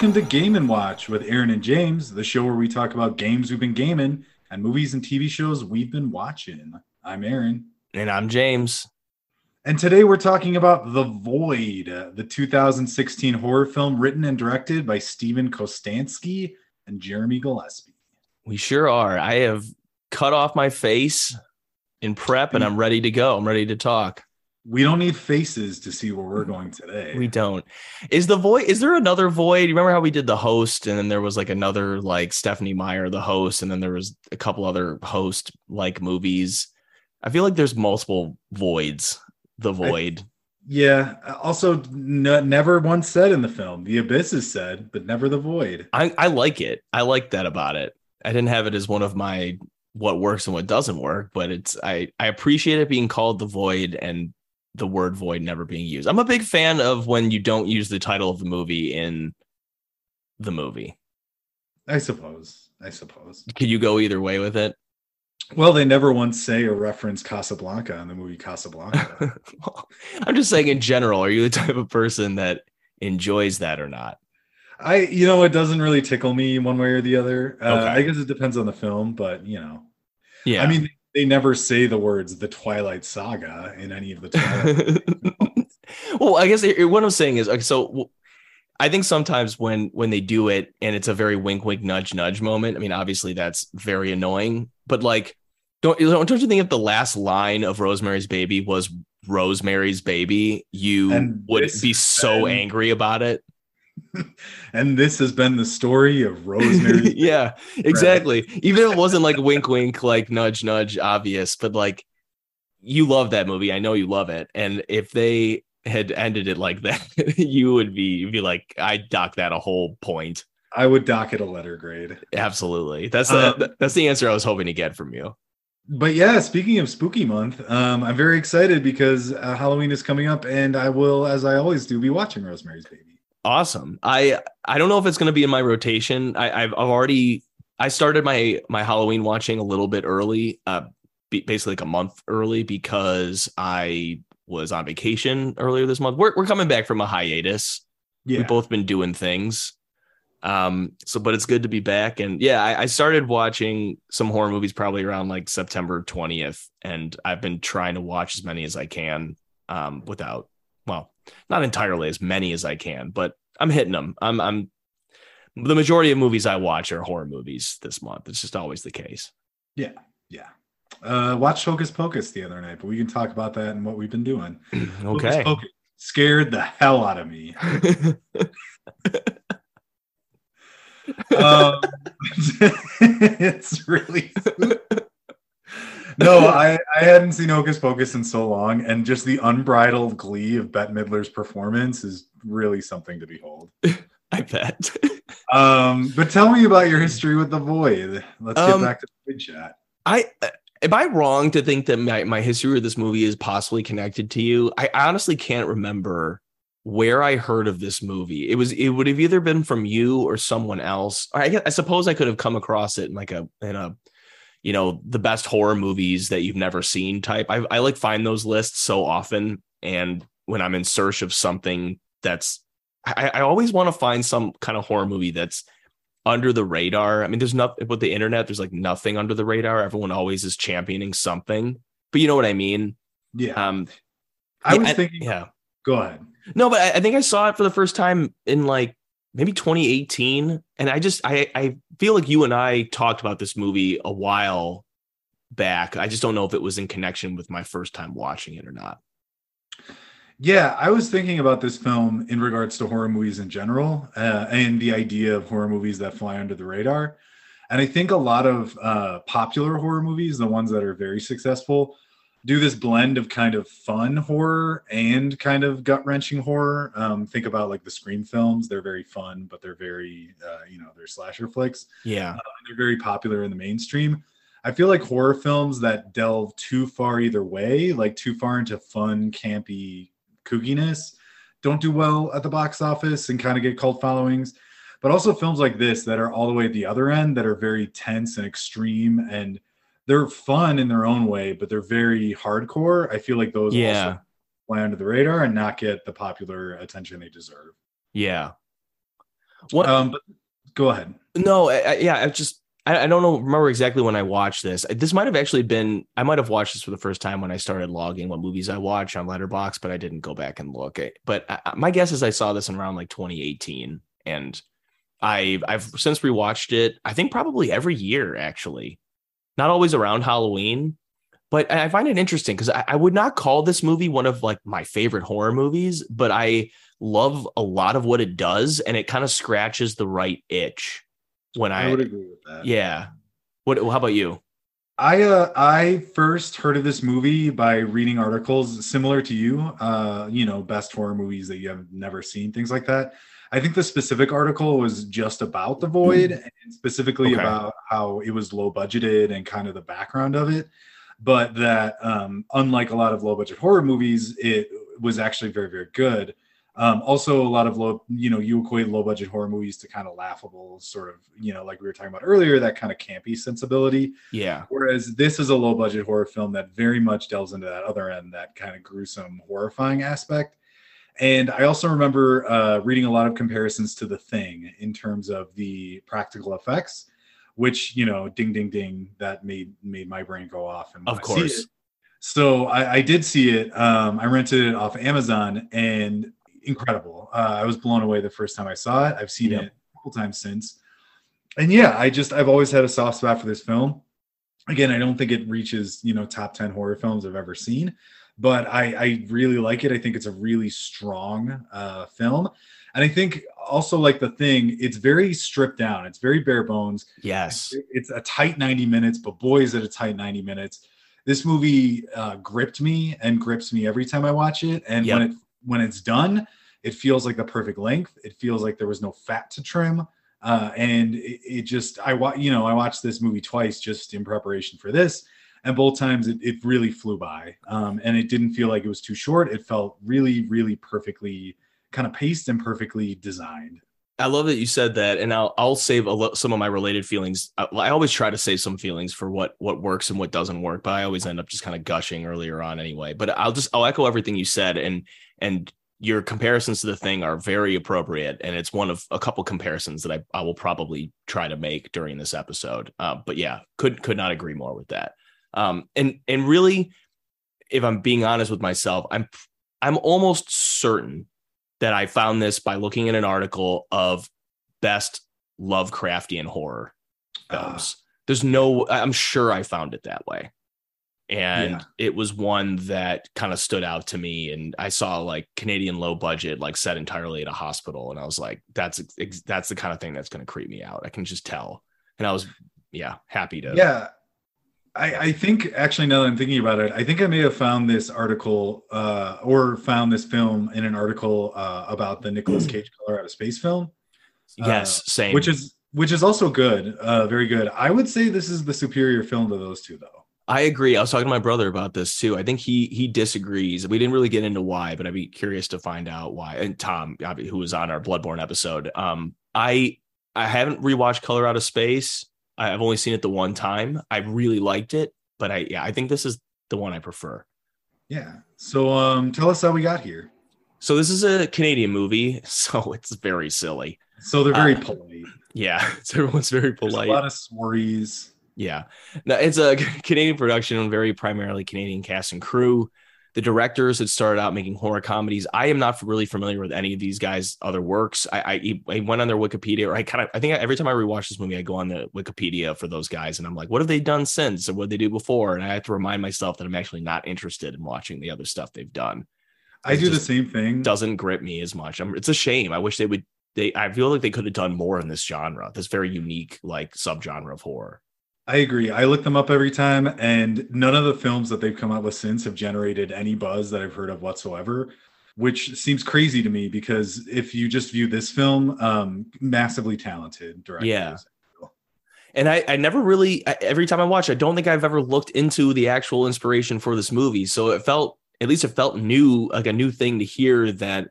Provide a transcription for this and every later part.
Welcome to Game and Watch with Aaron and James, the show where we talk about games we've been gaming and movies and TV shows we've been watching. I'm Aaron. And I'm James. And today we're talking about The Void, the 2016 horror film written and directed by Steven Kostanski and Jeremy Gillespie. We sure are. I have cut off my face in prep and mm. I'm ready to go. I'm ready to talk. We don't need faces to see where we're mm-hmm. going today. We don't. Is the void? Is there another void? You remember how we did the host, and then there was like another like Stephenie Meyer, the host, and then there was a couple other host like movies. I feel like there's multiple voids. The void. I, yeah. Also, n- never once said in the film. The abyss is said, but never the void. I, I like it. I like that about it. I didn't have it as one of my what works and what doesn't work, but it's I I appreciate it being called the void and the word void never being used. I'm a big fan of when you don't use the title of the movie in the movie. I suppose. I suppose. Could you go either way with it? Well, they never once say or reference Casablanca in the movie Casablanca. I'm just saying in general, are you the type of person that enjoys that or not? I, you know, it doesn't really tickle me one way or the other. Uh, okay. I guess it depends on the film, but you know, yeah. I mean, they never say the words "the Twilight Saga" in any of the Twilight. well, I guess what I'm saying is, okay, so I think sometimes when when they do it and it's a very wink, wink, nudge, nudge moment. I mean, obviously that's very annoying, but like, don't don't you think if the last line of Rosemary's Baby was Rosemary's Baby, you and would be so angry about it? and this has been the story of Rosemary. yeah, exactly. Even if it wasn't like wink, wink, like nudge, nudge, obvious, but like you love that movie. I know you love it. And if they had ended it like that, you would be you'd be like, I dock that a whole point. I would dock it a letter grade. Absolutely. That's the um, that's the answer I was hoping to get from you. But yeah, speaking of spooky month, um, I'm very excited because uh, Halloween is coming up, and I will, as I always do, be watching Rosemary's Baby. Awesome. I I don't know if it's going to be in my rotation. I, I've already I started my my Halloween watching a little bit early, uh, basically like a month early because I was on vacation earlier this month. We're we're coming back from a hiatus. Yeah. We've both been doing things. Um, so but it's good to be back. And yeah, I, I started watching some horror movies probably around like September 20th, and I've been trying to watch as many as I can um without well, not entirely as many as I can, but I'm hitting them. I'm I'm the majority of movies I watch are horror movies this month. It's just always the case. Yeah, yeah. Uh, watched Hocus Pocus the other night, but we can talk about that and what we've been doing. okay. Pocus scared the hell out of me. um, it's really no, I, I hadn't seen Hocus Pocus in so long, and just the unbridled glee of Bette Midler's performance is really something to behold. I bet. um, but tell me about your history with the Void. Let's get um, back to the chat. I am I wrong to think that my, my history with this movie is possibly connected to you? I honestly can't remember where I heard of this movie. It was it would have either been from you or someone else. I, I suppose I could have come across it in like a in a you know the best horror movies that you've never seen type. I, I like find those lists so often and when i'm in search of something that's i, I always want to find some kind of horror movie that's under the radar. I mean there's nothing with the internet there's like nothing under the radar. Everyone always is championing something. But you know what i mean? Yeah. Um i was thinking yeah. Go ahead. No but I, I think i saw it for the first time in like maybe 2018 and i just i i feel like you and i talked about this movie a while back. I just don't know if it was in connection with my first time watching it or not. Yeah i was thinking about this film in regards to horror movies in general uh, and the idea of horror movies that fly under the radar. And i think a lot of uh, popular horror movies the ones that are very successful do this blend of kind of fun horror and kind of gut wrenching horror. Um, think about like the Scream films; they're very fun, but they're very, uh, you know, they're slasher flicks. Yeah, uh, they're very popular in the mainstream. I feel like horror films that delve too far either way, like too far into fun, campy kookiness, don't do well at the box office and kind of get cult followings. But also films like this that are all the way at the other end that are very tense and extreme and they're fun in their own way, but they're very hardcore. I feel like those yeah fly under the radar and not get the popular attention they deserve. Yeah. What? Um, but go ahead. No, I, I, yeah, I just I, I don't know remember exactly when I watched this. This might have actually been I might have watched this for the first time when I started logging what movies I watch on Letterboxd, but I didn't go back and look. But I, my guess is I saw this in around like 2018, and I I've since rewatched it. I think probably every year actually, not always around Halloween. But I find it interesting because I, I would not call this movie one of like my favorite horror movies, but I love a lot of what it does, and it kind of scratches the right itch when I, I would agree with that. yeah. What? How about you? I uh, I first heard of this movie by reading articles similar to you. Uh, you know, best horror movies that you have never seen, things like that. I think the specific article was just about the void and specifically Okay. about how it was low budgeted and kind of the background of it. But that, um, unlike a lot of low budget horror movies, it was actually very, very good. Um, also, a lot of low, you know, you equate low budget horror movies to kind of laughable, sort of, you know, like we were talking about earlier, that kind of campy sensibility. Yeah. Whereas this is a low budget horror film that very much delves into that other end, that kind of gruesome, horrifying aspect. And I also remember uh, reading a lot of comparisons to The Thing in terms of the practical effects, which you know, ding, ding, ding, that made made my brain go off. And Of course. so I, I did see it. Um, I rented it off Amazon, and incredible. Uh, I was blown away the first time I saw it. I've seen Yep. it a couple times since, and yeah, I just I've always had a soft spot for this film. Again, I don't think it reaches you know top ten horror films I've ever seen, but I I really like it. I think it's a really strong uh, film, and I think also like the thing, it's very stripped down. It's very bare bones. Yes. It's a tight 90 minutes, but boy, is it a tight 90 minutes. This movie uh, gripped me and grips me every time I watch it. And when it when it's done, it feels like the perfect length. It feels like there was no fat to trim. Uh, and it, it just I wa- you know I watched this movie twice just in preparation for this, and both times it, it really flew by. Um, and it didn't feel like it was too short. It felt really really perfectly kind of paced and perfectly designed. I love that you said that, and I'll I'll save lo- some of my related feelings. I, I always try to save some feelings for what what works and what doesn't work, but I always end up just kind of gushing earlier on anyway. But I'll just I'll echo everything you said, and and your comparisons to the thing are very appropriate, and it's one of a couple comparisons that I I will probably try to make during this episode. Uh, but yeah, could could not agree more with that. Um, and and really, if I'm being honest with myself, I'm I'm almost certain that I found this by looking at an article of best Lovecraftian horror Ah. films. There's no, I'm sure I found it that way. And Yeah. it was one that kind of stood out to me. And I saw like Canadian low budget, like set entirely at a hospital. And I was like, that's, that's the kind of thing that's going to creep me out. I can just tell. And I was, yeah, happy to. Yeah. I, I think actually now that I'm thinking about it, I think I may have found this article uh, or found this film in an article uh, about the Nicolas Cage Color Out of Space film, Yes. Same. which is which is also good, uh, very good. I would say this is the superior film to those two, though. I agree. I was talking to my brother about this too. I think he he disagrees. We didn't really get into why, but I'd be curious to find out why. And Tom, who was on our Bloodborne episode, um, I I haven't rewatched Color Out of Space. I've only seen it the one time. I really liked it, but I yeah, I think this is the one I prefer. Yeah. So um, tell us how we got here. So this is a Canadian movie, so it's very silly. So they're very Uh, polite. Yeah, it's everyone's very There's polite. a lot of sworries. Yeah. No, it's a Canadian production, very primarily Canadian cast and crew. The directors had started out making horror comedies. I am not really familiar with any of these guys' other works. I, I, I went on their Wikipedia, or I kind of, I think every time I rewatch this movie, I go on the Wikipedia for those guys, and I'm like, what have they done since, or what did they do before? And I have to remind myself that I'm actually not interested in watching the other stuff they've done. I do the same thing. Doesn't grip me as much. I'm, it's a shame. I wish they would. They, I feel like they could have done more in this genre, this very unique like subgenre of horror. I agree. I look them up every time, and none of the films that they've come out with since have generated any buzz that I've heard of whatsoever, which seems crazy to me because if you just view this film, um, massively talented directors. Yeah. and I, I never really every time I watch, I don't think I've ever looked into the actual inspiration for this movie. So it felt at least it felt new, like a new thing to hear that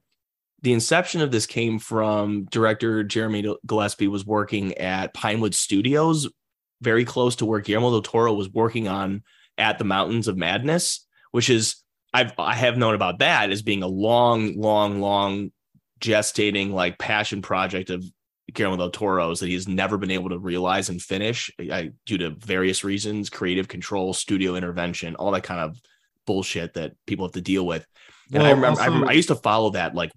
the inception of this came from director Jeremy Gillespie was working at Pinewood Studios, very close to where Guillermo del Toro was working on at the Mountains of Madness, which is I've I have known about that as being a long, long, long gestating like passion project of Guillermo del Toro's that he's never been able to realize and finish I, due to various reasons, creative control, studio intervention, all that kind of bullshit that people have to deal with. And I Well, remember, I remember I used to follow that like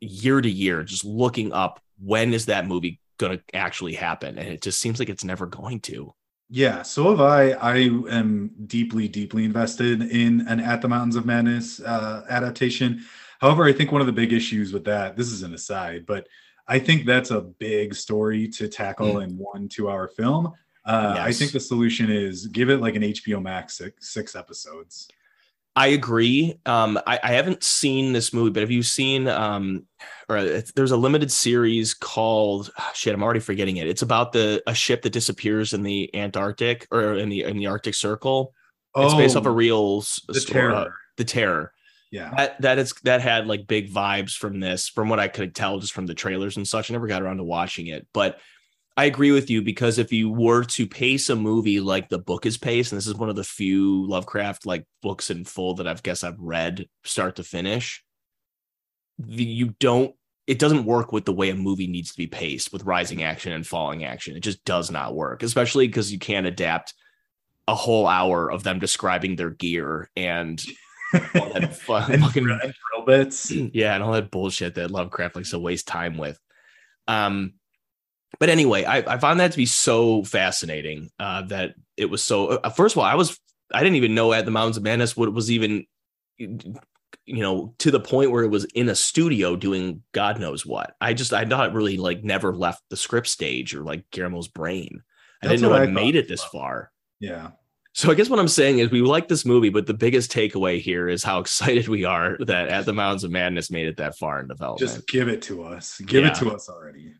year to year, just looking up when is that movie going to actually happen, and it just seems like it's never going to. Yeah, so have I. I am deeply, deeply invested in an At the Mountains of Madness uh, adaptation. However, I think one of the big issues with that, this is an aside, but I think that's a big story to tackle in one two hour film. Uh, I think the solution is give it like an HBO Max six, six episodes. I agree. Um, I, I haven't seen this movie, but have you seen? Um, or it's, there's a limited series called ah, shit. I'm already forgetting it. It's about the a ship that disappears in the Antarctic or in the in the Arctic Circle. It's based off a real Oh, the story- uh, terror. the terror. Yeah. That that is that had like big vibes from this, from what I could tell just from the trailers and such. I never got around to watching it, but I agree with you because if you were to pace a movie like the book is paced, and this is one of the few Lovecraft like books in full that I've guess I've read start to finish, the, you don't. It doesn't work with the way a movie needs to be paced with rising action and falling action. It just does not work, especially because you can't adapt a whole hour of them describing their gear and all that fun, and, fucking drill- bits. yeah, and all that bullshit that Lovecraft likes to waste time with. Um, but anyway, I, I found that to be so fascinating uh, that it was so. Uh, first of all, I was I didn't even know at the Mountains of Madness what was even, you know, to the point where it was in a studio doing God knows what. I just I thought it really like never left the script stage or like Guillermo's brain. I That's didn't know it I made it this as far. Yeah. So I guess what I'm saying is we like this movie, but the biggest takeaway here is how excited we are that At the Mountains of Madness made it that far in development. Just give it to us. Give Yeah. it to us already.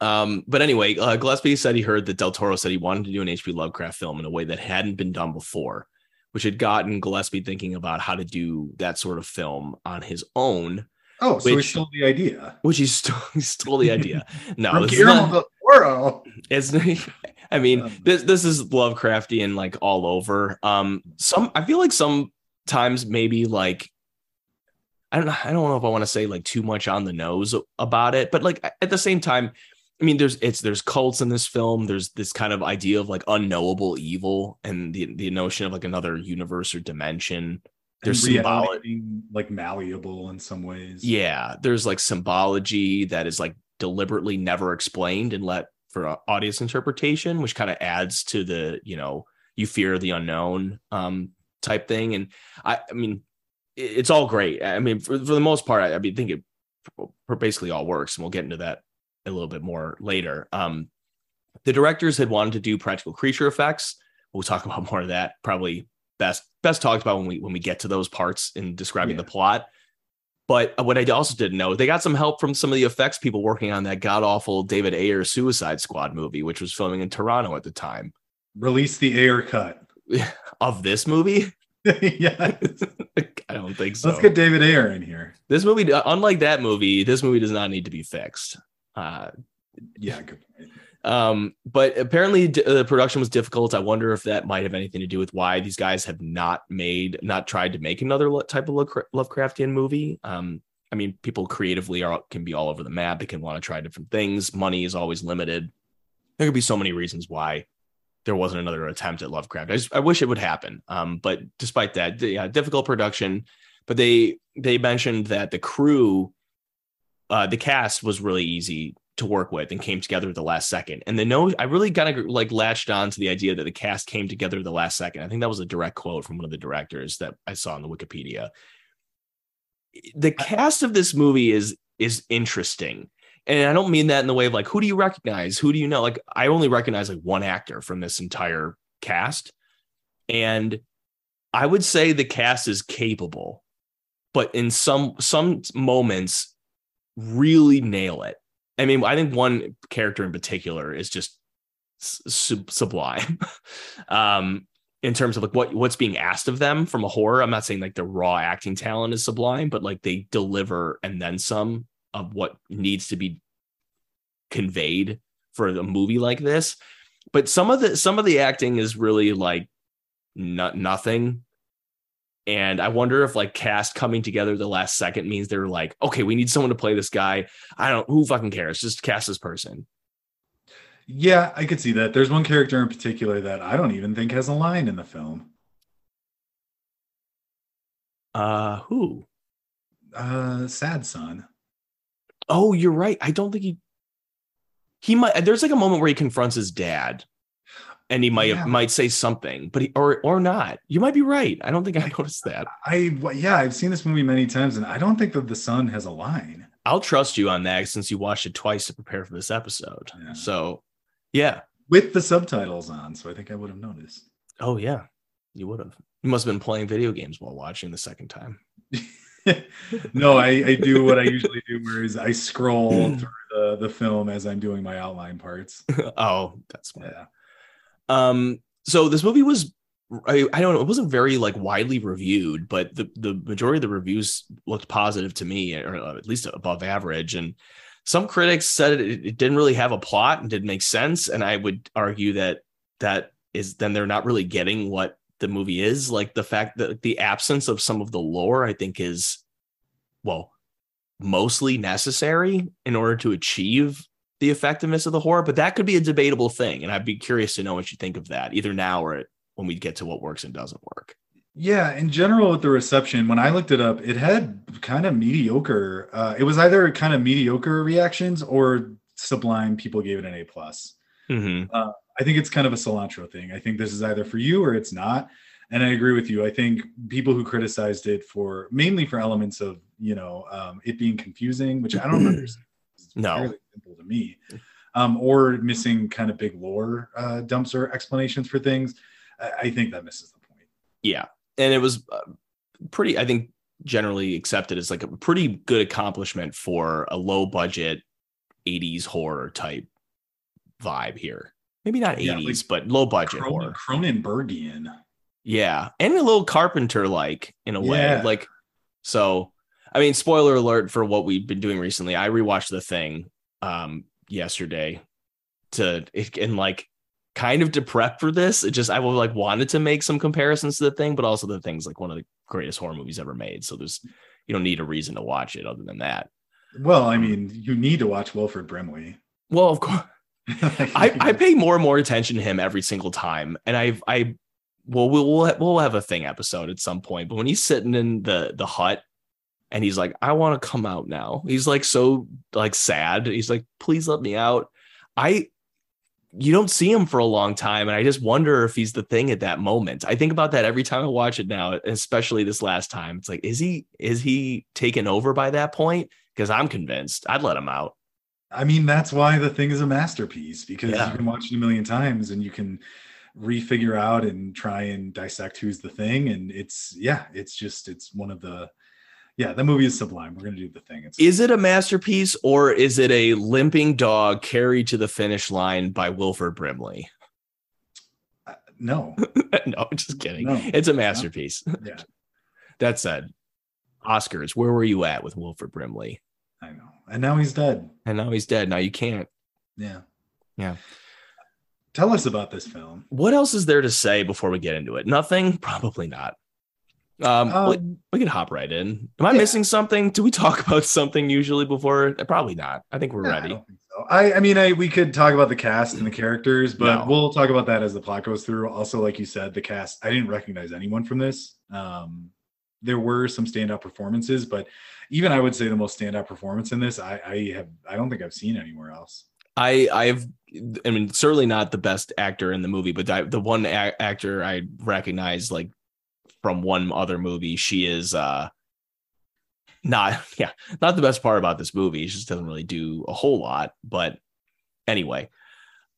Um, but anyway, uh, Gillespie said he heard that Del Toro said he wanted to do an H.P. Lovecraft film in a way that hadn't been done before, which had gotten Gillespie thinking about how to do that sort of film on his own, Oh, so we Which- stole the idea. which he's still, he stole the idea. No, this is Guillermo del Toro. it's I mean, Um, this this is Lovecraftian like all over. Um, some I feel like sometimes maybe like I don't I don't know if I want to say like too much on the nose about it, but like at the same time, I mean, there's it's there's cults in this film. There's this kind of idea of like unknowable evil and the the notion of like another universe or dimension. There's symbolic like malleable in some ways. yeah, there's like symbology that is like deliberately never explained and let for uh, audience interpretation, which kind of adds to the, you know, you fear the unknown um type thing. And I I mean, it- it's all great. I mean, for, for the most part, I, I mean, think it basically all works, and we'll get into that a little bit more later. Um, the directors had wanted to do practical creature effects. We'll talk about more of that probably best best talked about when we when we get to those parts in describing Yeah. the plot. But what I also didn't know, they got some help from some of the effects people working on that god awful David Ayer Suicide Squad movie, which was filming in Toronto at the time. Release the Ayer cut. Of this movie, yeah. I don't think so. Let's get David Ayer in here. this movie, unlike that movie, this movie does not need to be fixed. Uh, Yeah, good point. Um, but apparently d- the production was difficult. I wonder if that might have anything to do with why these guys have not made, not tried to make another type of Lovecra- Lovecraftian movie. Um, I mean, people creatively are can be all over the map. They can want to try different things. Money is always limited. There could be so many reasons why there wasn't another attempt at Lovecraft. I, just, I wish it would happen. Um, but despite that, yeah, difficult production. But they they mentioned that the crew, uh, the cast was really easy to work with and came together at the last second. And the no, I really kind of like latched on to the idea that the cast came together at the last second. I think that was a direct quote from one of the directors that I saw on the Wikipedia. The cast of this movie is is interesting. And I don't mean that in the way of like, who do you recognize? Who do you know? Like, I only recognize like one actor from this entire cast. And I would say the cast is capable, but in some some moments really nail it. I mean, I think one character in particular is just sub- sublime. um, in terms of like what what's being asked of them from a horror. I'm not saying like the raw acting talent is sublime, but like they deliver and then some of what needs to be conveyed for a movie like this. But some of the some of the acting is really like not nothing. And I wonder if like cast coming together the last second means they're like, okay, we need someone to play this guy. I don't who fucking cares. Just cast this person. Yeah, I could see that. There's one character in particular that I don't even think has a line in the film. Uh, who? Uh, sad son. Oh, you're right. I don't think he. He might. There's like a moment where he confronts his dad, and he might Yeah. might say something, but he or or not. You might be right. I don't think I noticed that. I yeah, I've seen this movie many times, and I don't think that the son has a line. I'll trust you on that since you watched it twice to prepare for this episode. Yeah. So, yeah. with the subtitles on, so I think I would have noticed. Oh yeah, you would have. You must have been playing video games while watching the second time. no, I, I do what I usually do, whereas I scroll through the, the film as I'm doing my outline parts. oh, that's smart. Yeah. Um, so this movie was I, I don't know, it wasn't very like widely reviewed, but the the majority of the reviews looked positive to me, or at least above average. And some critics said it, it didn't really have a plot and didn't make sense. And I would argue that that is then they're not really getting what the movie is. Like the fact that the absence of some of the lore, I think, is well, mostly necessary in order to achieve the effectiveness of the horror, but that could be a debatable thing. And I'd be curious to know what you think of that, either now or when we get to what works and doesn't work. Yeah, in general, with the reception, when I looked it up, it had kind of mediocre. Uh, it was either kind of mediocre reactions or sublime. People gave it an A plus. Mm-hmm. I think it's kind of a cilantro thing. I think this is either for you or it's not. And I agree with you. I think people who criticized it for mainly for elements of you know um, it being confusing, which I don't understand. No. fairly simple to me, um, or missing kind of big lore uh, dumps or explanations for things. I, I think that misses the point. Yeah. And it was uh, pretty, I think, generally accepted as like a pretty good accomplishment for a low budget 80s horror type vibe here. Maybe not 80s, Yeah, like but low budget Cronen- horror. Cronenbergian. Yeah. And a little Carpenter like in a way. Like, so, I mean, spoiler alert for what we've been doing recently. I rewatched the thing um yesterday to, and like, kind of to prep for this. It just, I would like wanted to make some comparisons to the thing, but also the thing's like one of the greatest horror movies ever made. So there's, you don't need a reason to watch it other than that. Well, I mean, you need to watch Wilford Brimley. Well, of course. I, I pay more and more attention to him every single time, and I've I well we'll we'll we'll have a thing episode at some point. But when he's sitting in the the hut and he's like, I want to come out now. He's like so like sad. He's like, please let me out. I you don't see him for a long time, and I just wonder if he's the thing at that moment. I think about that every time I watch it now, especially this last time. It's like, is he is he taken over by that point? Because I'm convinced I'd let him out. I mean, that's why the thing is a masterpiece because Yeah. you can watch it a million times and you can refigure out and try and dissect who's the thing. And it's yeah, it's just it's one of the yeah, the movie is sublime. We're gonna do the thing. It's Is it a masterpiece or is it a limping dog carried to the finish line by Wilford Brimley? uh, no, no, just kidding. No. It's a masterpiece. yeah, That said, Oscars, where were you at with Wilford Brimley? I know. And now he's dead. And now he's dead. Now you can't. Yeah, Yeah. Tell us about this film. What else is there to say before we get into it? Nothing? Probably not. Um, we, Um, we can hop right in. Am I yeah. missing something? Do we talk about something usually before? Probably not. I think we're ready. don't so. I, I mean, I we could talk about the cast and the characters, but No. we'll talk about that as the plot goes through. Also, like you said, the cast. I didn't recognize anyone from this. Um, there were some standout performances, but even I would say the most standout performance in this, I, I have, I don't think I've seen anywhere else. I I've I mean certainly not the best actor in the movie, but I, the one a- actor I recognize like from one other movie, she is uh not yeah not the best part about this movie. She just doesn't really do a whole lot. But anyway,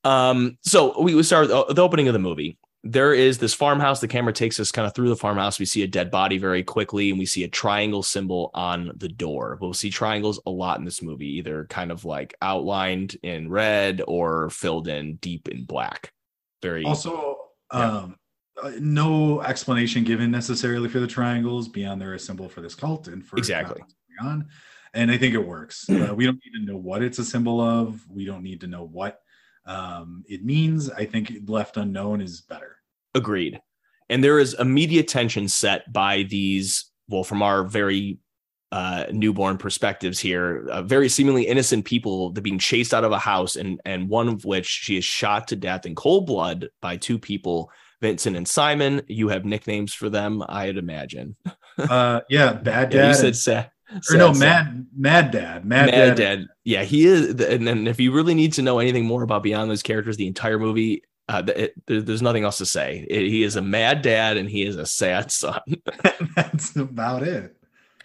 um, so we, start the opening of the movie. There is this farmhouse. The camera takes us kind of through the farmhouse. We see a dead body very quickly, and we see a triangle symbol on the door. We'll see triangles a lot in this movie, either kind of like outlined in red or filled in deep in black. Very Also, Yeah. um, uh, no explanation given necessarily for the triangles beyond they're a symbol for this cult and for Exactly. on. And I think it works. Uh, we don't need to know what it's a symbol of. We don't need to know what um, it means. I think left unknown is better. Agreed. And there is immediate tension set by these, well, from our very uh, newborn perspectives here. Uh, very seemingly innocent people that being chased out of a house, and and one of which she is shot to death in cold blood by two people, Vincent and Simon. You have nicknames for them, I'd imagine. Uh, yeah, bad Yeah, you dad. said and- sad. or no, sad- mad, mad dad, mad, Mad dad. Dad. Yeah, he is. And then if you really need to know anything more about beyond those characters, the entire movie, uh, it, there- there's nothing else to say. It- he is a mad dad and he is a sad son. That's about it.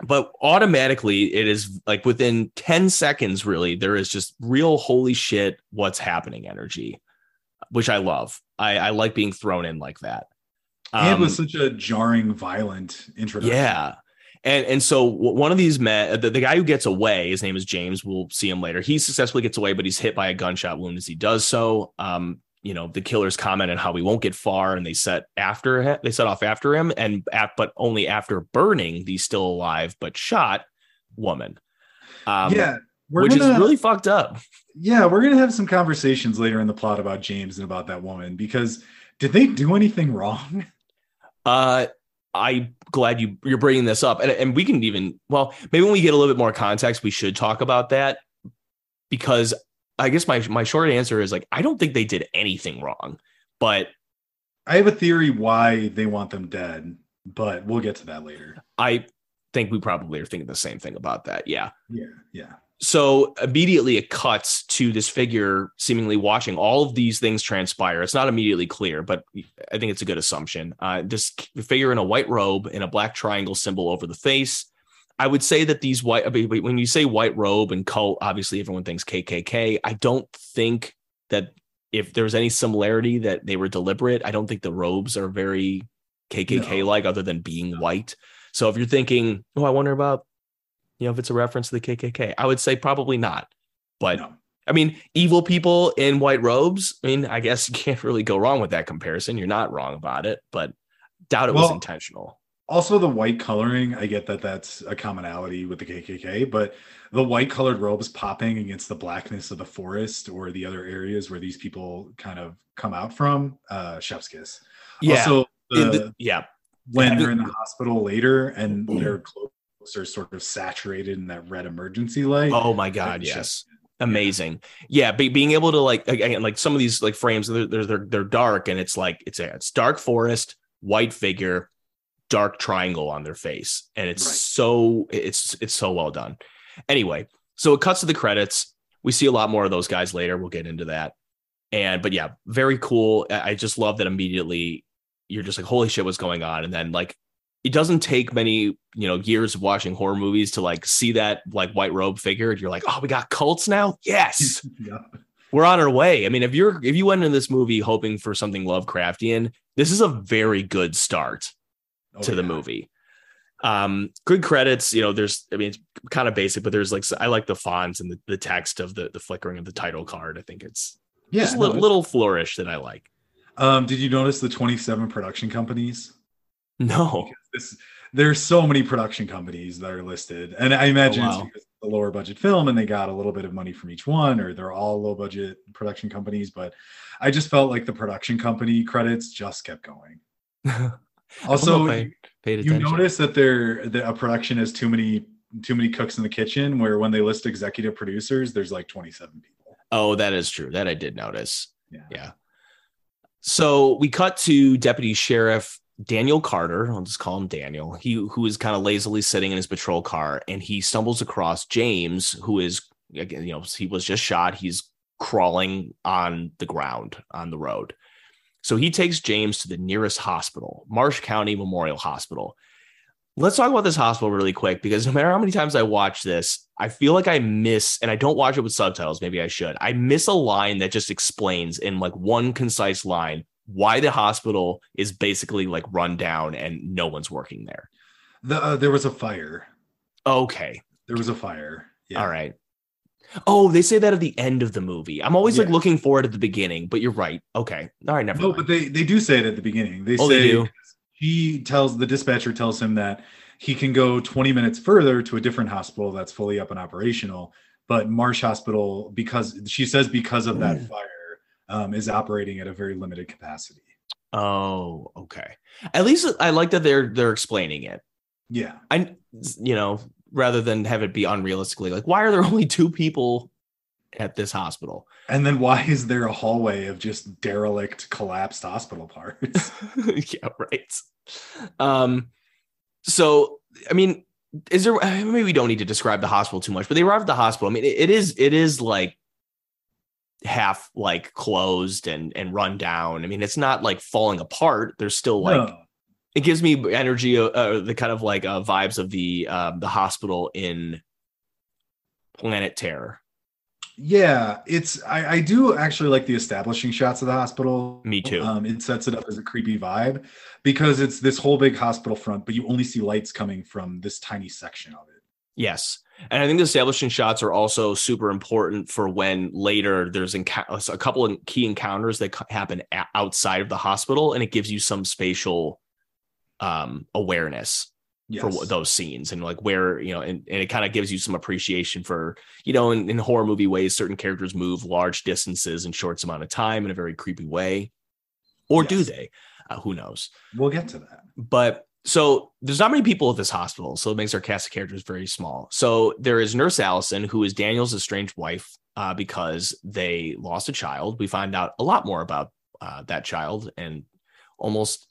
but automatically, it is like within 10 seconds, really, there is just real holy shit, what's happening energy, which I love. I, I like being thrown in like that. Um, with such a jarring, violent introduction. Yeah. And and so one of these men, the, the guy who gets away, his name is James. We'll see him later. He successfully gets away, but he's hit by a gunshot wound as he does so. Um, you know, the killers comment on how he won't get far, and they set after him. They set off after him, and at, but only after burning the still alive but shot woman. Um, yeah. We're which gonna, is really fucked up. yeah, we're gonna have some conversations later in the plot about James and about that woman because did they do anything wrong? Uh, I'm glad you you're bringing this up, and and we can even well maybe when we get a little bit more context, we should talk about that because I guess my my short answer is like I don't think they did anything wrong, but I have a theory why they want them dead, but we'll get to that later. I think we probably are thinking the same thing about that. Yeah. Yeah, yeah. So immediately it cuts to this figure seemingly watching all of these things transpire. It's not immediately clear, but I think it's a good assumption. Uh, this figure in a white robe and a black triangle symbol over the face. I would say that these white, when you say white robe and cult, obviously everyone thinks KKK. I don't think that if there's any similarity that they were deliberate, I don't think the robes are very KKK like, other than being white. So if you're thinking, oh, I wonder about you know, if it's a reference to the KKK, I would say probably not. But No. I mean, evil people in white robes. I mean, I guess you can't really go wrong with that comparison. You're not wrong about it, but doubt it was intentional. Also, the white coloring, I get that that's a commonality with the KKK, but the white colored robes popping against the blackness of the forest or the other areas where these people kind of come out from, uh, chef's kiss. Yeah, Also, the, the- yeah, when they're in the hospital later and their clothes are sort of saturated in that red emergency light. Oh my god, yes. just- Amazing. Yeah, be, being able to like again like some of these like frames they're, they're they're dark and it's like it's a it's dark forest, white figure, dark triangle on their face and it's Right. so it's it's so well done. Anyway, so it cuts to the credits. We see a lot more of those guys later. We'll get into that. And but yeah, very cool. I I just love that immediately you're just like holy shit what's going on and then like it doesn't take many you know years of watching horror movies to like see that like white robe figure and you're like oh we got cults now yes yeah. we're on our way i mean if you're if you went into this movie hoping for something lovecraftian this is a very good start Oh, to the movie um good credits you know there's i mean it's kind of basic but there's like i like the fonts and the, the text of the the flickering of the title card i think it's Yeah. just a little, little flourish that i like Um, did you notice the 27 production companies? No This, there's so many production companies that are listed, and I imagine Oh, it's wow. because it's a lower budget film, and they got a little bit of money from each one, or they're all low budget production companies. But I just felt like the production company credits just kept going. Also, I paid you notice that there that a production has too many too many cooks in the kitchen, where when they list executive producers, there's like 27 people. oh that is true that i did notice Yeah. Yeah. So we cut to Deputy Sheriff Daniel Carter. I'll just call him Daniel. He who is kind of lazily sitting in his patrol car, and he stumbles across James, who is again, you know, he was just shot. He's crawling on the ground on the road. So he takes James to the nearest hospital, Marsh County Memorial Hospital. Let's talk about this hospital really quick because no matter how many times I watch this, I feel like I miss, and I don't watch it with subtitles. Maybe I should. I miss a line that just explains in like one concise line why the hospital is basically like run down and no one's working there. The, uh, there was a fire. Okay. There was a fire. Yeah. All right. Oh, they say that at the end of the movie. I'm always like looking for it at the beginning, but you're right. Okay. All right. Never No, mind. but they they do say it at the beginning. They Oh, they say do? he tells the dispatcher tells him that he can go 20 minutes further to a different hospital that's fully up and operational. But Marsh Hospital, because she says because of that Mm. fire, um, is operating at a very limited capacity. Oh, okay. At least I like that they're they're explaining it. Yeah. I you know, rather than have it be unrealistically like why are there only two people at this hospital And then why is there a hallway of just derelict, collapsed hospital parts? yeah right um so i mean is there maybe we don't need to describe the hospital too much but they arrive at the hospital i mean it, it is it is like half like closed and and run down i mean it's not like falling apart there's still like No. it gives me energy uh, uh, the kind of like uh, vibes of the um the hospital in planet terror Yeah, it's I, I do actually like the establishing shots of the hospital. Me too. Um, it sets it up as a creepy vibe because it's this whole big hospital front, but you only see lights coming from this tiny section of it. Yes. And I think the establishing shots are also super important for when later there's a couple of key encounters that happen outside of the hospital and it gives you some spatial um, awareness Yes. for those scenes and like where, you know, and, and it kind of gives you some appreciation for, you know, in, in horror movie ways, certain characters move large distances in short amount of time in a very creepy way. Or do they? Uh, who knows? We'll get to that. but so there's not many people at this hospital, so it makes our cast of characters very small. So there is Nurse Allison, who is Daniel's estranged wife, uh, because they lost a child. We find out a lot more about uh, that child, and almost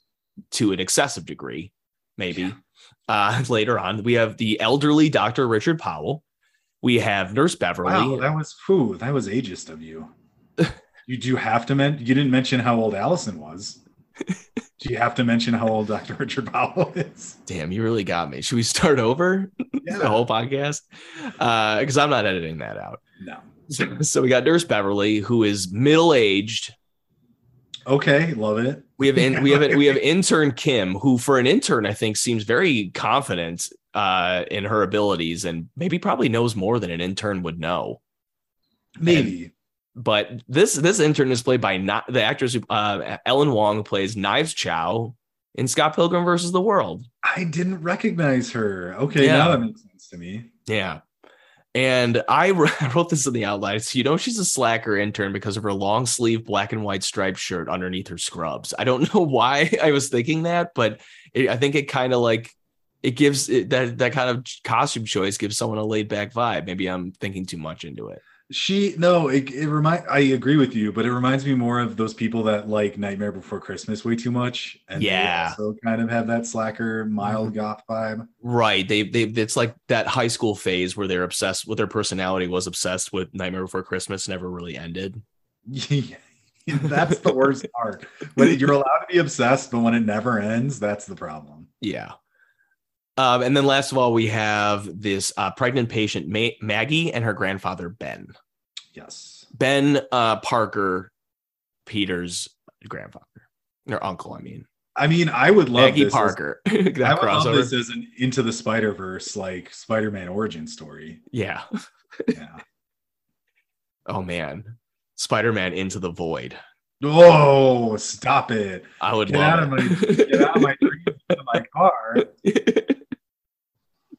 to an excessive degree, maybe. Yeah. Uh, later on, we have the elderly Dr. Richard Powell. We have Nurse Beverly. Wow, that was whew, that was ageist of you. you do have to mention you didn't mention how old Allison was. do you have to mention how old Dr. Richard Powell is? Damn, you really got me. Should we start over the whole podcast? Because I'm not editing that out. No. So, so we got Nurse Beverly, who is middle aged. Okay, love it. We have in, we have we have intern Kim, who for an intern I think seems very confident uh, in her abilities and maybe probably knows more than an intern would know. Maybe. But this this intern is played by not the actress who, uh, Ellen Wong plays Knives Chow in Scott Pilgrim versus the World. I didn't recognize her. Okay, Yeah. now that makes sense to me. Yeah. And I wrote this in the outline. So you know she's a slacker intern because of her long sleeve black and white striped shirt underneath her scrubs. I don't know why I was thinking that, but it, I think it kind of like it gives it, that that kind of costume choice gives someone a laid back vibe. Maybe I'm thinking too much into it. She no, it, it remind I agree with you, but it reminds me more of those people that like Nightmare Before Christmas way too much. And Yeah. so kind of have that slacker, mild Mhm. goth vibe. Right. They they it's like that high school phase where they're obsessed with their personality was obsessed with Nightmare Before Christmas never really ended. that's the worst part. When you're allowed to be obsessed, but when it never ends, that's the problem. Yeah. Um, and then last of all, we have this uh, pregnant patient, Ma- Maggie, and her grandfather, Ben. Yes. Ben uh, Parker, Peter's grandfather, or uncle, I mean. I mean, I would love Maggie this as- Parker. that I would love this as an Into the Spider Verse like Spider Man origin story. Yeah. Yeah. Oh, man. Spider Man into the void. oh, stop it! I would Get out of my get out of my dreams into my car.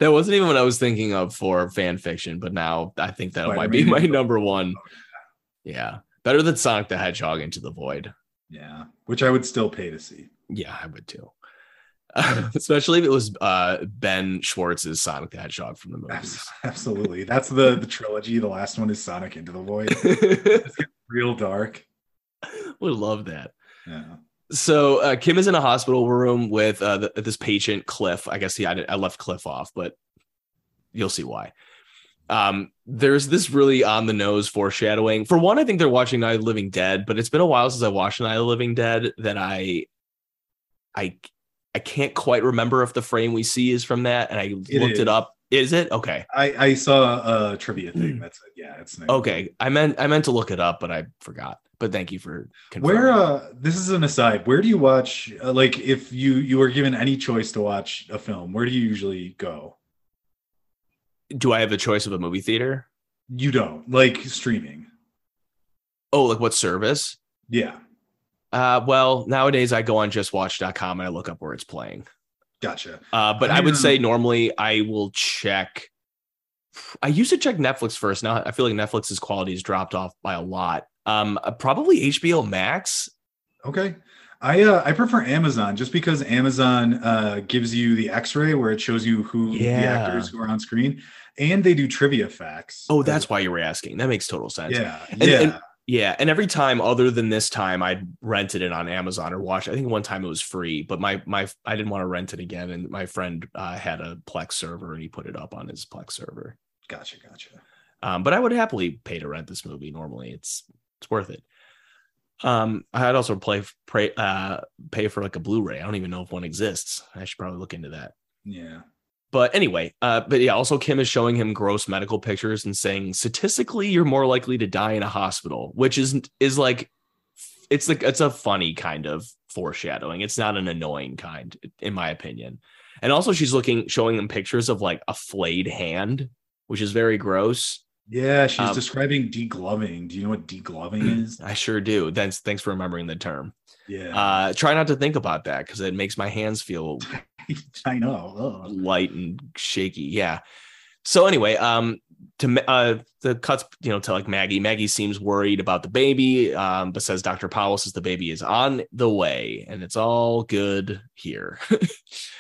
that wasn't even what I was thinking of for fan fiction, but now I think that might be Spider-Man my number one. Yeah. Better than Sonic the Hedgehog into the void. Yeah, which I would still pay to see. Yeah, I would too. Especially if it was uh, Ben Schwartz's Sonic the Hedgehog from the movies. Absolutely, that's the the trilogy. The last one is Sonic Into the Void. It's real dark. would love that. Yeah. So uh, Kim is in a hospital room with uh, the, this patient Cliff. I guess he I, I left Cliff off, but you'll see why. Um, there's this really on the nose foreshadowing. For one, I think they're watching Night of the Living Dead, but it's been a while since I watched Night of the Living Dead that I, I, I can't quite remember if the frame we see is from that, and I looked is. it up. Is it okay? I I saw a trivia thing. That's it. Yeah, it's nice. Okay, I meant I meant to look it up, but I forgot. But thank you for confirming. Where uh this is an aside. Where do you watch uh, like if you you were given any choice to watch a film, where do you usually go? do I have a choice of a movie theater? You don't. Like streaming. Oh, like what service? Yeah. Uh, well, nowadays I go on justwatch.com and I look up where it's playing. Gotcha. Uh, but I I would don't- say normally I will check. I used to check Netflix first. Now I feel like Netflix's quality has dropped off by a lot. Um, uh, probably HBO Max. Okay. I uh, I prefer Amazon just because Amazon uh, gives you the X-ray where it shows you who the actors who are on screen, and they do trivia facts. Oh, that's why you were asking. That makes total sense. yeah, And- yeah. and- Yeah, and every time other than this time, I'd rented it on Amazon or watched. I think one time it was free, but my my I didn't want to rent it again, and my friend uh, had a Plex server and he put it up on his Plex server. gotcha, gotcha. Um, but I would happily pay to rent this movie. Normally, it's it's worth it. Um, I'd also play pray uh pay for like a Blu-ray. I don't even know if one exists. I should probably look into that. Yeah, But anyway, uh, but yeah, also Kim is showing him gross medical pictures and saying statistically you're more likely to die in a hospital, which is is like it's like it's a funny kind of foreshadowing. It's not an annoying kind, in my opinion. And also she's looking showing them pictures of like a flayed hand, which is very gross. Yeah. She's Um, describing degloving. Do you know what degloving is? I sure do. Thanks, thanks for remembering the term. Yeah, Uh, try not to think about that because it makes my hands feel I know. Ugh. light and shaky. Yeah. So anyway, um, to uh, the cuts, you know, to like Maggie. Maggie seems worried about the baby, um, but says Dr. Powell says the baby is on the way, and it's all good here.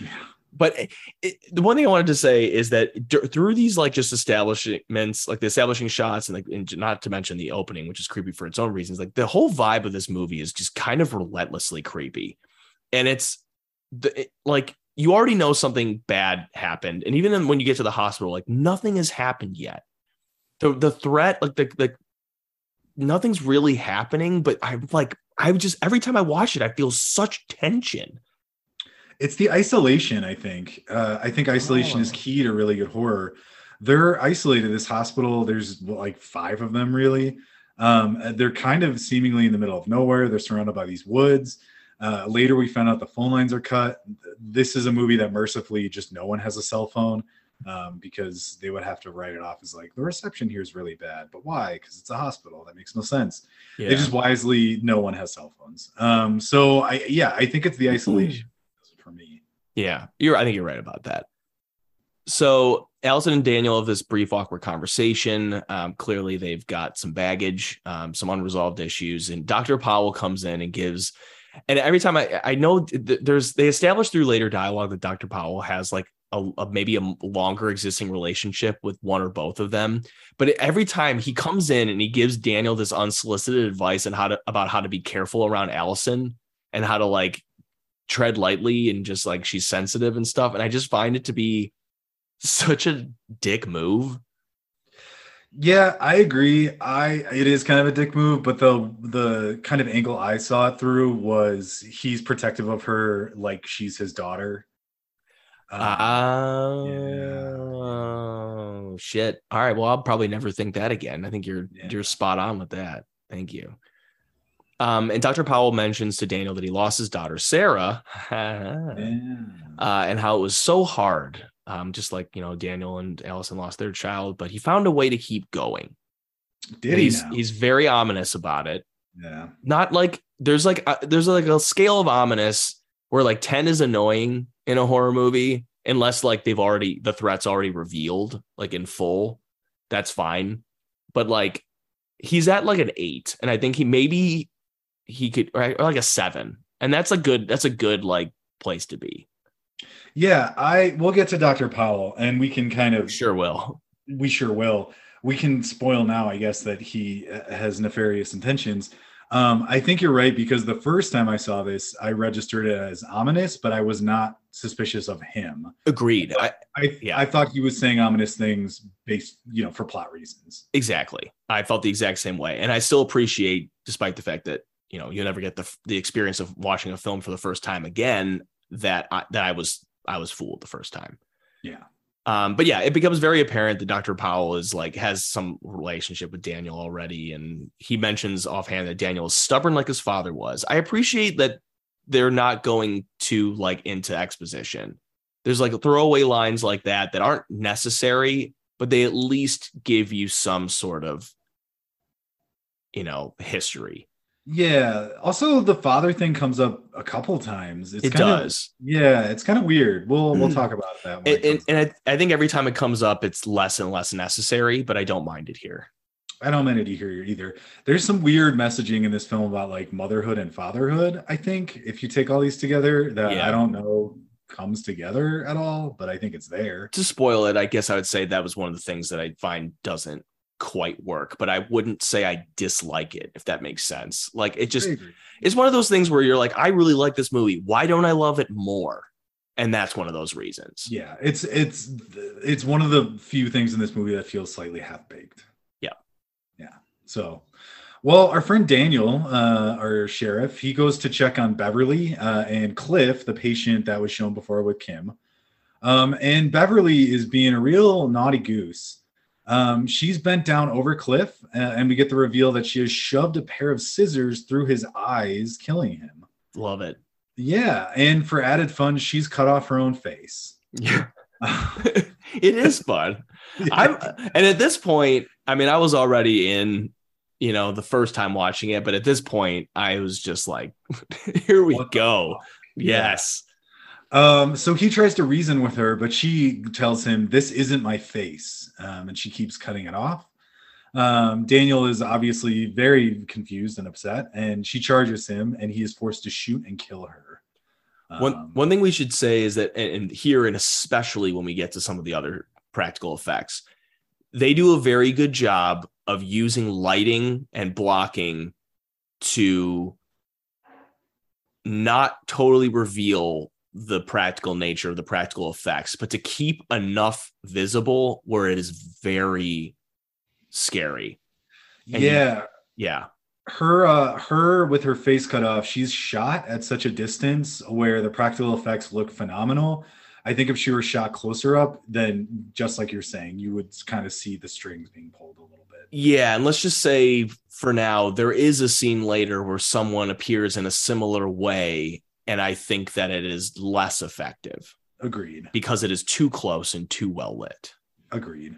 Yeah. But it, the one thing I wanted to say is that d- through these like just establishments, like the establishing shots, and like and not to mention the opening, which is creepy for its own reasons, like the whole vibe of this movie is just kind of relentlessly creepy, and it's the it- like you already know something bad happened, and even then when you get to the hospital, like nothing has happened yet. The the threat, like the the nothing's really happening, but I'm like I just every time I watch it, I feel such tension. It's the isolation, I think. Uh, I think isolation is Oh. key to really good horror. They're isolated. This hospital, there's like five of them, really. Um, uh, they're kind of seemingly in the middle of nowhere. They're surrounded by these woods. Uh, later, we found out the phone lines are cut. This is a movie that mercifully just no one has a cell phone um, because they would have to write it off as like the reception here is really bad. But why? Because it's a hospital. That makes no sense. Yeah. They just wisely, no one has cell phones. Um, so I, yeah, I think it's the isolation for me. Yeah, you're. I think you're right about that. So Allison and Daniel have this brief, awkward conversation. Um, clearly, they've got some baggage, um, some unresolved issues, and Dr. Powell comes in and gives. And every time I, I know th- there's they establish through later dialogue that Dr. Powell has like a, a maybe a longer existing relationship with one or both of them. But every time he comes in and he gives Daniel this unsolicited advice and how to about how to be careful around Allison and how to like tread lightly and just like she's sensitive and stuff. And I just find it to be such a dick move. Yeah, I agree. I it is kind of a dick move, but the the kind of angle I saw it through was he's protective of her like she's his daughter. Um, Oh shit. All right. Well, I'll probably never think that again. I think you're Yeah. you're spot on with that. Thank you. Um, and Dr. Powell mentions to Daniel that he lost his daughter Sarah, uh, and how it was so hard. Um, just like you know, Daniel and Allison lost their child, but he found a way to keep going. Did And he he's he's very ominous about it. yeah. not like there's like a, there's like a scale of ominous where like 10 is annoying in a horror movie unless like they've already the threats already revealed like in full that's fine but like he's at like an 8 and i think he maybe he could or or like a 7 and that's a good that's a good like place to be Yeah, I we'll get to Dr. Powell and we can kind of sure will we sure will. We can spoil now, I guess, that he uh, has nefarious intentions. Um, I think you're right because the first time I saw this, I registered it as ominous, but I was not suspicious of him. agreed I, I Yeah. I thought he was saying ominous things based, you know, for plot reasons. Exactly. I felt the exact same way. And I still appreciate, despite the fact that, you know, you'll never get the the experience of watching a film for the first time again, that I that I was I was fooled the first time. Yeah. Um, but yeah, it becomes very apparent that Dr. Powell is like has some relationship with Daniel already, and he mentions offhand that Daniel is stubborn like his father was. I appreciate that they're not going to like into exposition. There's like throwaway lines like that that aren't necessary, but they at least give you some sort of, you know, history. Yeah. Also, the father thing comes up a couple times. It's it kind of- does. yeah, it's kind of weird. We'll we'll Mm. talk about that. And, it and, and I, I think every time it comes up, it's less and less necessary, but I don't mind it here. I don't mind it you either. There's some weird messaging in this film about like motherhood and fatherhood. I think if you take all these together, that Yeah. I don't know comes together at all, but I think it's there. To spoil it, I guess I would say that was one of the things that I find doesn't quite work, but I wouldn't say I dislike it, if that makes sense. Like it just it's one of those things where you're like, I really like this movie. Why don't I love it more? And that's one of those reasons. yeah, it's it's it's one of the few things in this movie that feels slightly half baked. Yeah. yeah. So, well, our friend Daniel, uh, our sheriff, he goes to check on Beverly uh, and Cliff, the patient that was shown before with Kim. Um, and Beverly is being a real naughty goose. Um, she's bent down over Cliff, uh, and we get the reveal that she has shoved a pair of scissors through his eyes, killing him. Love it. Yeah, and for added fun, she's cut off her own face. Yeah. it is fun. I'm and at this point, I mean, I was already in, you know, the first time watching it, but at this point, I was just like, here we What go. Yeah. Yes. Um, so he tries to reason with her, but she tells him, This isn't my face. Um, and she keeps cutting it off. Um, Daniel is obviously very confused and upset, and she charges him, and he is forced to shoot and kill her. One Um, one thing we should say is that, and and here, and especially when we get to some of the other practical effects, they do a very good job of using lighting and blocking to not totally reveal the practical nature of the practical effects, but to keep enough visible where it is very scary. and you- yeah, Yeah. her uh her with her face cut off she's shot at such a distance where the practical effects look phenomenal i think if she were shot closer up then just like you're saying you would kind of see the strings being pulled a little bit Yeah, and let's just say for now, there is a scene later where someone appears in a similar way, and I think that it is less effective. Agreed. Because it is too close and too well lit. agreed.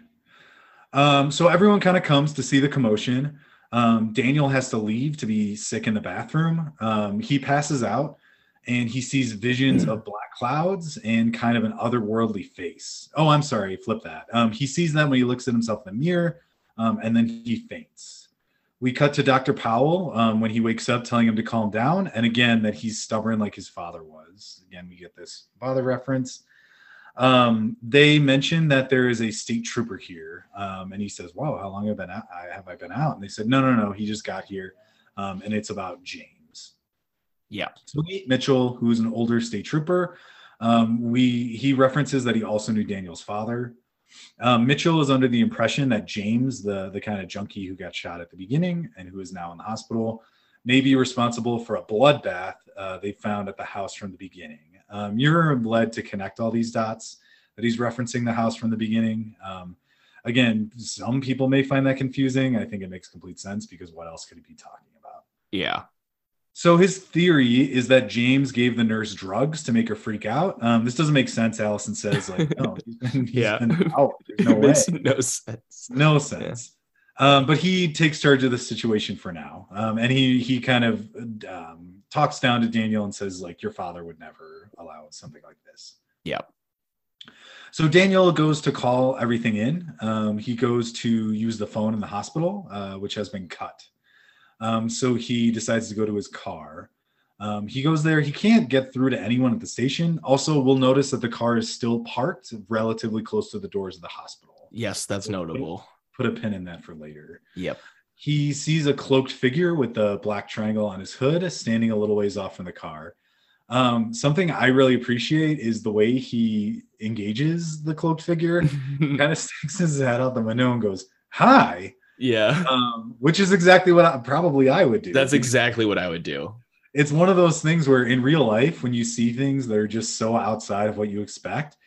Um so everyone kind of comes to see the commotion. Um daniel has to leave to be sick in the bathroom. Um he passes out and he sees visions of black clouds and kind of an otherworldly face. Oh i'm sorry flip that. Um he sees them when he looks at himself in the mirror um, and then he faints we cut to dr powell um, when he wakes up telling him to calm down and again that he's stubborn like his father was again we get this father reference um, they mention that there is a state trooper here, um, and he says, "Wow, how long have been out? I- have I been out?" And they said, "No, no, no, he just got here, um, and it's about James." Yeah. So we meet Mitchell, who's an older state trooper. Um, we he references that he also knew Daniel's father. Um, Mitchell is under the impression that James, the the kind of junkie who got shot at the beginning and who is now in the hospital, may be responsible for a bloodbath uh, they found at the house from the beginning. Um, you're led to connect all these dots that he's referencing the house from the beginning. Um, again, some people may find that confusing. I think it makes complete sense because what else could he be talking about? Yeah. So his theory is that James gave the nurse drugs to make her freak out. Um, this doesn't make sense. Allison says, like, no, he's been, he's Yeah. been out. There's no it way. makes no sense. No sense. Um, but he takes charge of the situation for now. Um, and he he kind of um, talks down to Daniel and says, like, your father would never allow something like this. Yep. So Daniel goes to call everything in. Um, he goes to use the phone in the hospital, uh, which has been cut. Um, so he decides to go to his car. Um, he goes there. He can't get through to anyone at the station. Also, we'll notice that the car is still parked relatively close to the doors of the hospital. Yes, that's notable. Put a pin in that for later. Yep. He sees a cloaked figure with a black triangle on his hood standing a little ways off from the car. Um, something I really appreciate is the way he engages the cloaked figure. kind of sticks his head out the window and goes, "Hi," yeah. um, which is exactly what I, probably I would do. That's exactly what I would do. It's one of those things where in real life, when you see things that are just so outside of what you expect,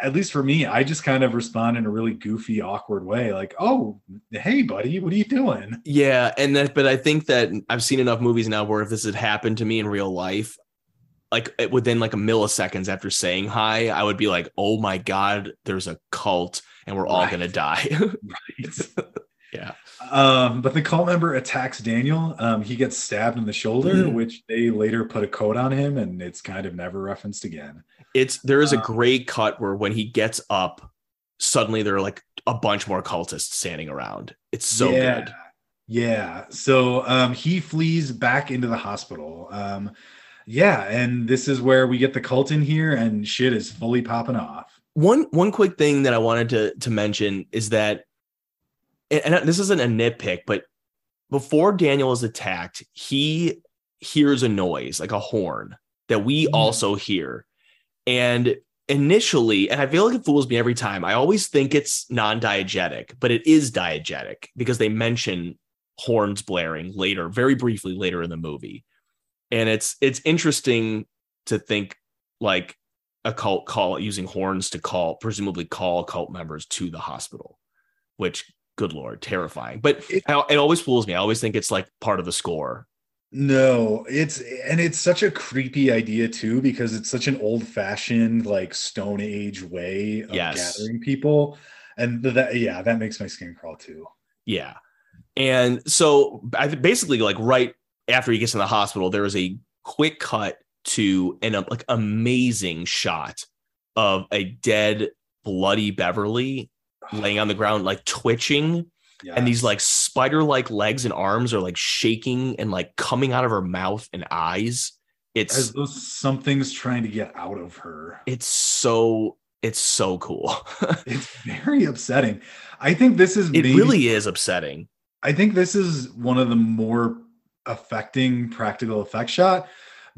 at least for me, I just kind of respond in a really goofy, awkward way, like, "Oh, hey, buddy, what are you doing?" Yeah, and that, but I think that I've seen enough movies now where if this had happened to me in real life, like within like a milliseconds after saying hi, I would be like, "Oh my god, there's a cult, and we're all Right. gonna die." Yeah. Um, but the cult member attacks Daniel. Um, he gets stabbed in the shoulder, Mhm. which they later put a coat on him, and it's kind of never referenced again. it's there is a Um, great cut where when he gets up, suddenly there are like a bunch more cultists standing around. It's so yeah. good. Yeah. So um, he flees back into the hospital. Um, yeah, and this is where we get the cult in here, and shit is fully popping off. One one quick thing that I wanted to to mention is that, and this isn't a nitpick, but before Daniel is attacked, he hears a noise like a horn that we Mm. also hear, and initially, and I feel like it fools me every time. I always think it's non-diegetic, but it is diegetic because they mention horns blaring later, very briefly later in the movie. And it's it's interesting to think like a cult call using horns to call presumably call cult members to the hospital, which good lord, terrifying. But It- it, it always fools me. I always think it's like part of the score. No, it's and it's such a creepy idea too because it's such an old-fashioned like Stone Age way of Yes. gathering people, and that yeah, that makes my skin crawl too. Yeah. And so I basically like right after he gets in the hospital, there is a quick cut to an like amazing shot of a dead, bloody Beverly laying on the ground, like twitching, and these like spider-like legs and arms are like shaking and like coming out of her mouth and eyes. It's as though something's trying to get out of her. it's so it's so cool. It's very upsetting. I think this is it maybe- really is upsetting. I think this is one of the more affecting practical effect shot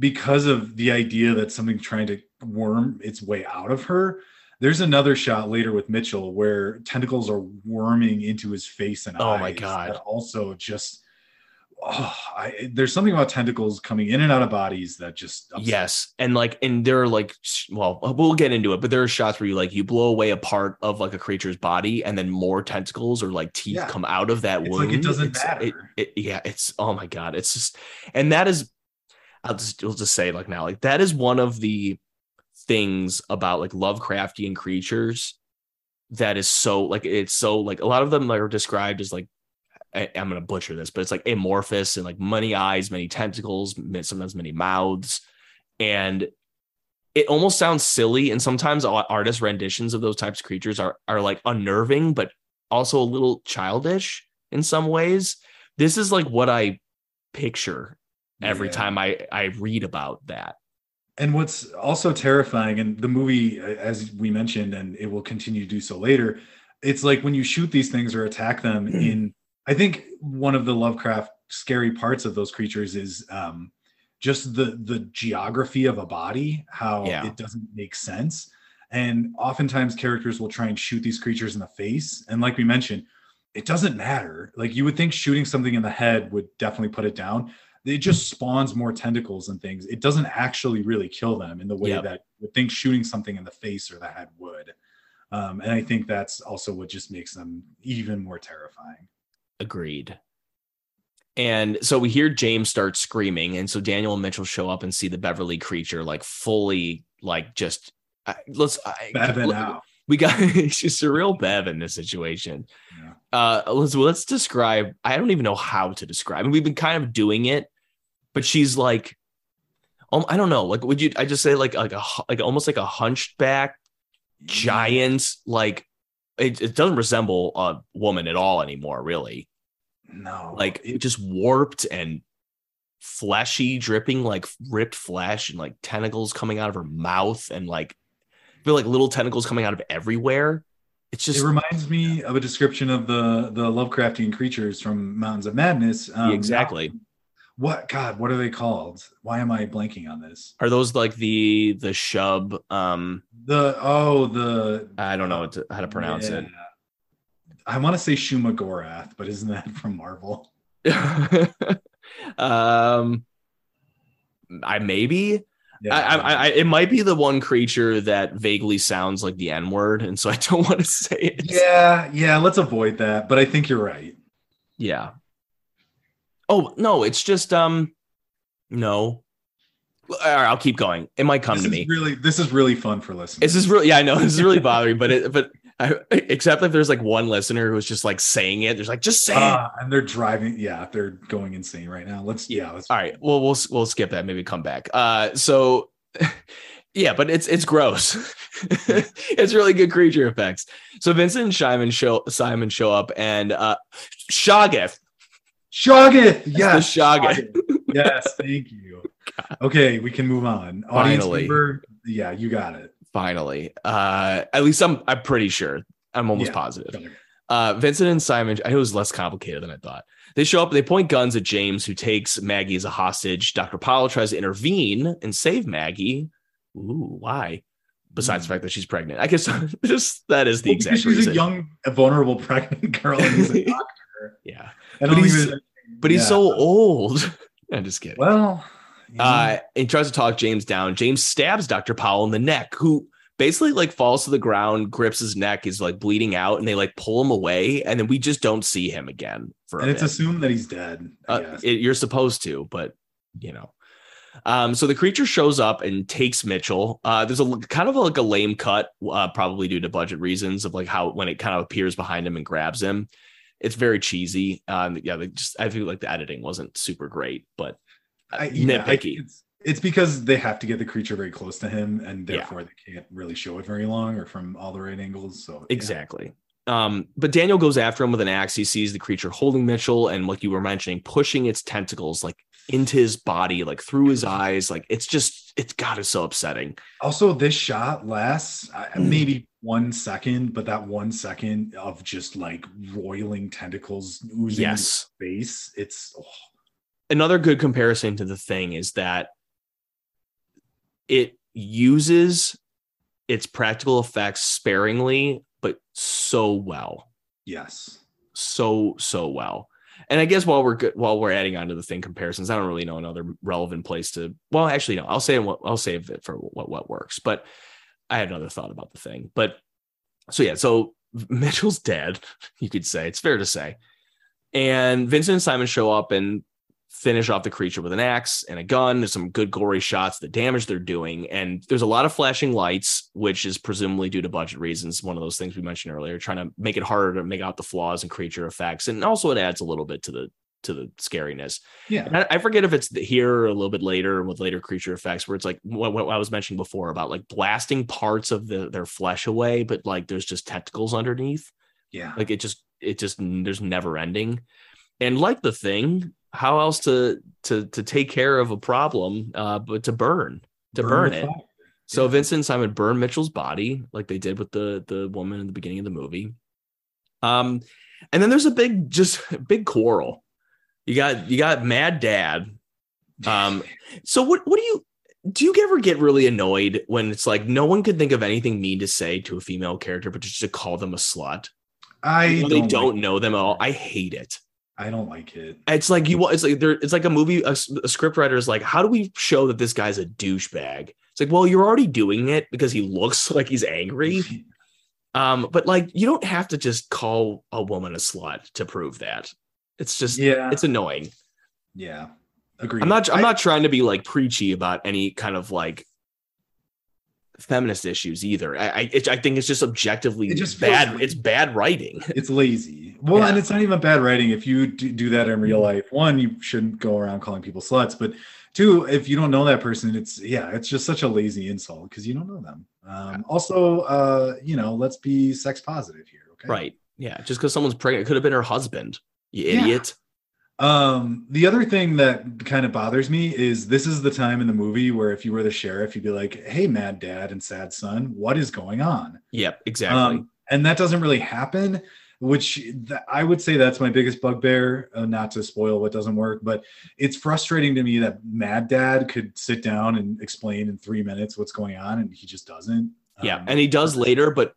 because of the idea that something trying to worm its way out of her. There's another shot later with Mitchell where tentacles are worming into his face and Oh my God. also just oh, I, there's something about tentacles coming in and out of bodies that just upset Yes, and like, and there are like, well, we'll get into it, but there are shots where you like you blow away a part of like a creature's body, and then more tentacles or like teeth Yeah. come out of that It's wound. like it doesn't It's- matter. it- yeah, it's oh my god, it's just, and that is, I'll just we'll just say like now, like that is one of the things about like Lovecraftian creatures that is so like it's so like a lot of them are described as like I, I'm gonna butcher this, but it's like amorphous and like many eyes, many tentacles, sometimes many mouths, and it almost sounds silly. And sometimes ar- artist renditions of those types of creatures are are like unnerving, but also a little childish in some ways. This is like what I picture every Yeah. time I I read about that. And what's also terrifying, and the movie, as we mentioned, and it will continue to do so later, it's like when you shoot these things or attack them in. I think one of the Lovecraft scary parts of those creatures is um, just the the geography of a body, how Yeah. it doesn't make sense, and oftentimes characters will try and shoot these creatures in the face, and like we mentioned, it doesn't matter. Like you would think shooting something in the head would definitely put it down it just spawns more tentacles and things. It doesn't actually really kill them in the way Yep. that you would think shooting something in the face or the head would. Um, and I think that's also what just makes them even more terrifying. Agreed. And so we hear James start screaming, and so Daniel and Mitchell show up and see the Beverly creature like fully, like just I, let's. I, Bevan let- out. We got she's a real Bev in this situation. Yeah. Uh, let's let's describe. I don't even know how to describe. I mean, we've been kind of doing it, but she's like, um, I don't know. Like, would you? I just say like like a like almost like a hunchback giant. Like, it, it doesn't resemble a woman at all anymore. Really, No. like it, just warped and fleshy, dripping like ripped flesh and like tentacles coming out of her mouth and like I feel like little tentacles coming out of everywhere. It's just it reminds me of a description of the the Lovecraftian creatures from Mountains of Madness. Um, exactly. What God? What are they called? Why am I blanking on this? Are those like the the shub? Um, The oh the I don't know what to, how to pronounce yeah. I want to say Shuma Gorath, but isn't that from Marvel? um, I maybe Yeah. I, I, I it might be the one creature that vaguely sounds like the N word, and so I don't want to say it. Yeah, yeah, let's avoid that. But I think you're right. Yeah. Oh no, it's just um, no. All right, I'll keep going. It might come this to is me. really this is really fun for listeners. This is really, yeah, I know this is really bothering, but it, but I, except if there's like one listener who's just like saying it, there's like just say it. Ah, and they're driving. Yeah, they're going insane right now. Let's yeah, let's All right, well we'll we'll skip that. Maybe come back. Uh, so Yeah, but it's it's gross. it's really good creature effects. So Vincent and Simon show Simon show up and uh Shoggoth. Shoggoth. Yes. the Shoggoth. yes, thank you. Okay, we can move on. Audience Finally. member, yeah, you got it. Finally. Uh at least I'm I'm pretty sure. I'm almost Yeah. positive. Uh Vincent and Simon, I know it was less complicated than I thought. They show up, they point guns at James, who takes Maggie as a hostage. Dr. Powell tries to intervene and save Maggie. Ooh, why? Besides the Hmm. fact that she's pregnant. I guess just that is the Well, exact she's reason. a young, vulnerable, pregnant girl, and he's a doctor. yeah. But he's- even- But he's yeah. so old. I'm just kidding. well. know, Uh, and tries to talk James down. James stabs Dr. Powell in the neck, who basically like falls to the ground, grips his neck, is like bleeding out, and they like pull him away, and then we just don't see him again for a and it's bit. assumed that he's dead. Uh, it- you're supposed to, but you know. Um, so the creature shows up and takes Mitchell. Uh, there's a kind of like a lame cut, uh, probably due to budget reasons of like how when it kind of appears behind him and grabs him. It's very cheesy. Um, yeah, they just I feel like the editing wasn't super great, but uh, I, yeah, I nitpicky. it's, it's because they have to get the creature very close to him, and Yeah. therefore they can't really show it very long or from all the right angles. So yeah. Exactly. Um, but Daniel goes after him with an axe. He sees the creature holding Mitchell and, like you were mentioning, pushing its tentacles like into his body, like through his eyes. Like it's just, it's God, it's so upsetting. Also, this shot lasts uh, Mm. maybe one second, but that one second of just like roiling tentacles oozing Yes. face, it's oh, Another good comparison to the thing is that it uses its practical effects sparingly, but so well. yes. so so well. And I guess while we're good, while we're adding on to the thing comparisons, I don't really know another relevant place to. Well, actually, no. I'll say what I'll save it for what what works. But I had another thought about the thing. But so yeah, so Mitchell's dead. You could say it's fair to say. And Vincent and Simon show up and finish off the creature with an axe and a gun. There's some good gory shots, the damage they're doing, and there's a lot of flashing lights, which is presumably due to budget reasons. One of those things we mentioned earlier, trying to make it harder to make out the flaws and creature effects, and also it adds a little bit to the to the scariness. Yeah. I, I forget if it's here or a little bit later with later creature effects, where it's like what, what I was mentioning before about like blasting parts of the, their flesh away, but like there's just tentacles underneath Yeah. like it just it just there's never ending and like the thing how else to to to take care of a problem uh but to burn to burn, with it fire. so Yeah. vincent and simon burn mitchell's body like they did with the the woman in the beginning of the movie um and then there's a big just big quarrel you got you got mad dad um so what what do you do you ever get really annoyed when it's like no one could think of anything mean to say to a female character but just to call them a slut I don't they don't like know them at all. I hate it. I don't like it. It's like you want. It's like there. It's like a movie. A, a script writer is like, how do we show that this guy's a douchebag? It's like, well, you're already doing it because he looks like he's angry. Um, but like, you don't have to just call a woman a slut to prove that. It's just, yeah. it's annoying. yeah. agree. I'm not. I'm I- not trying to be like preachy about any kind of like feminist issues either. I I, it, I think it's just objectively It just bad. It's bad writing. it's lazy. Well, and it's not even bad writing. If you do, do that in real life, one, you shouldn't go around calling people sluts. But two, if you don't know that person, it's yeah, it's just such a lazy insult because you don't know them. Um, also, uh, you know, let's be sex positive here. Okay. Right. Yeah. Just because someone's pregnant, it could have been her husband. You Yeah. idiot. Um, the other thing that kind of bothers me is this is the time in the movie where if you were the sheriff, you'd be like, "Hey, mad dad and sad son, what is going on?" Yep. Exactly. Um, and that doesn't really happen. Which th- I would say that's my biggest bugbear. Uh, not to spoil what doesn't work, but it's frustrating to me that Mad Dad could sit down and explain in three minutes what's going on, and he just doesn't. yeah. Um, And he does later, but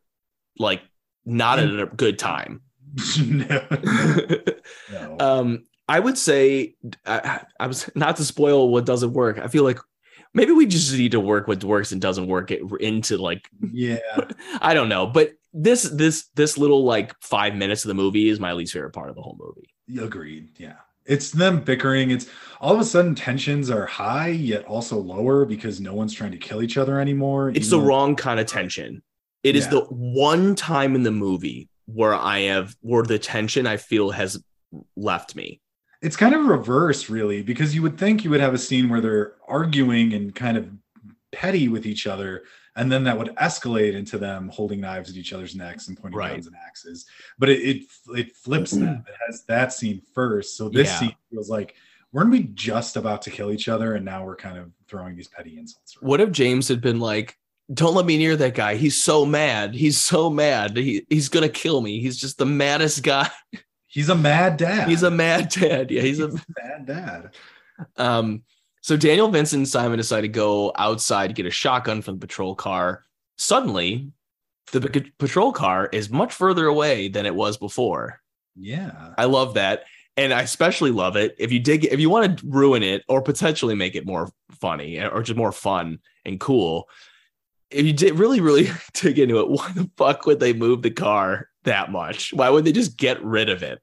like not at a good time. no, no. um, I would say I, I was not to spoil what doesn't work. I feel like maybe we just need to work what works and doesn't work it into like yeah, I don't know, but this this this little like five minutes of the movie is my least favorite part of the whole movie. agreed. Yeah, it's them bickering. It's all of a sudden tensions are high yet also lower because no one's trying to kill each other anymore. It's the wrong kind of tension. It is Yeah. the one time in the movie where I have where the tension I feel has left me. It's kind of reverse really because you would think you would have a scene where they're arguing and kind of petty with each other and then that would escalate into them holding knives at each other's necks and pointing Right. guns and axes but it it, it flips mm-hmm. that it has that scene first so this Yeah. scene feels like weren't we just about to kill each other and now we're kind of throwing these petty insults around? What if James had been like, "Don't let me near that guy. He's so mad. He's so mad. He, he's gonna kill me. He's just the maddest guy. He's a mad dad He's a mad dad. Yeah, he's a mad dad Um, so Daniel, Vincent, and Simon decide to go outside, get a shotgun from the patrol car. Suddenly, the p- patrol car is much further away than it was before. yeah I love that. And I especially love it if you dig if you want to ruin it or potentially make it more funny or just more fun and cool. If you did really, really dig into it, why the fuck would they move the car that much? Why would they just get rid of it?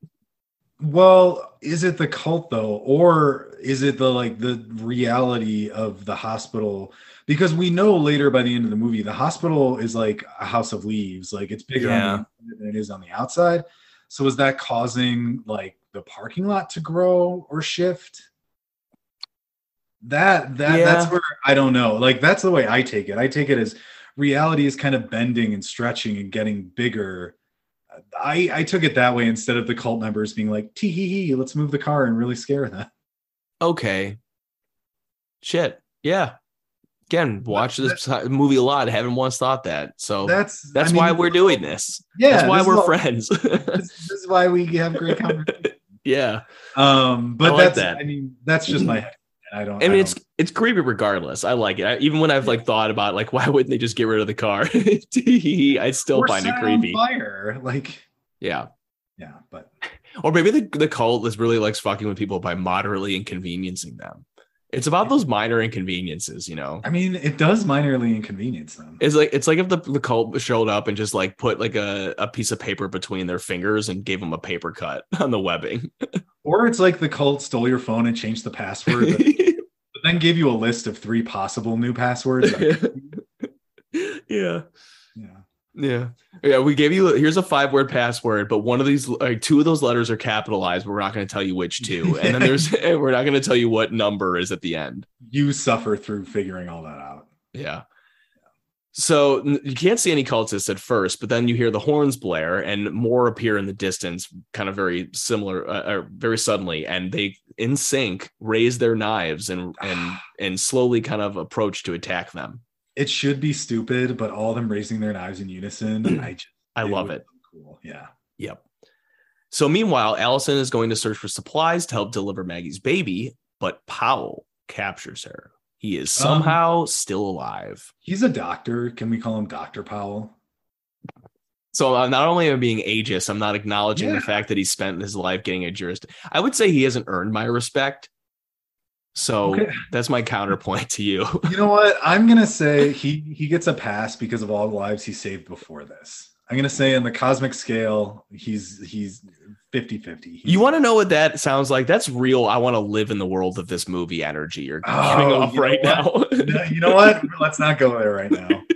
Well, is it the cult though, or is it the like the reality of the hospital? Because we know later by the end of the movie, the hospital is like a house of leaves. Like it's bigger Yeah. on the than it is on the outside. So is that causing like the parking lot to grow or shift? That that that's where I don't know. Like that's the way I take it. I take it as reality is kind of bending and stretching and getting bigger. I I took it that way instead of the cult members being like, tee hee hee, let's move the car and really scare them. okay. Shit. Yeah. Again, watch this movie a lot. I Haven't once thought that. So that's, That's I why we're doing this. Yeah, that's why we're friends. This, this is why we have great conversations. yeah. Um, but like that's that. I mean that's just my head. I don't. I mean, I it's it's creepy regardless. I like it. I, even when I've like thought about like why wouldn't they just get rid of the car? I still find it creepy. Fire, like Yeah. yeah, but Or maybe the, the cult is really likes fucking with people by moderately inconveniencing them. It's about those minor inconveniences, you know. I mean, it does minorly inconvenience them. It's like it's like if the, the cult showed up and just like put like a, a piece of paper between their fingers and gave them a paper cut on the webbing. Or it's like the cult stole your phone and changed the password, but, but then gave you a list of three possible new passwords. yeah. yeah. Yeah. Yeah. We gave you here's a five word password, but one of these like two of those letters are capitalized, but we're not going to tell you which two. And then there's we're not going to tell you what number is at the end. You suffer through figuring all that out. Yeah. So you can't see any cultists at first, but then you hear the horns blare and more appear in the distance, kind of very similar, uh, or very suddenly, and they in sync raise their knives and and and slowly kind of approach to attack them. It should be stupid, but all of them raising their knives in unison, I just I love it. Cool. Yeah. Yep. So meanwhile, Allison is going to search for supplies to help deliver Maggie's baby, but Powell captures her. He is somehow still alive. He's a doctor. Can we call him Dr. Powell? So uh, not only am I being ageist, I'm not acknowledging Yeah. the fact that he spent his life getting a jurist. I would say he hasn't earned my respect. So Okay. that's my counterpoint to you. You know what? I'm gonna say he he gets a pass because of all the lives he saved before this. I'm gonna say in the cosmic scale, he's he's 50-50. You want to know what that sounds like? That's real. I want to live in the world of this movie energy you're coming Oh, off you right now. No, you know what? Let's not go there right now.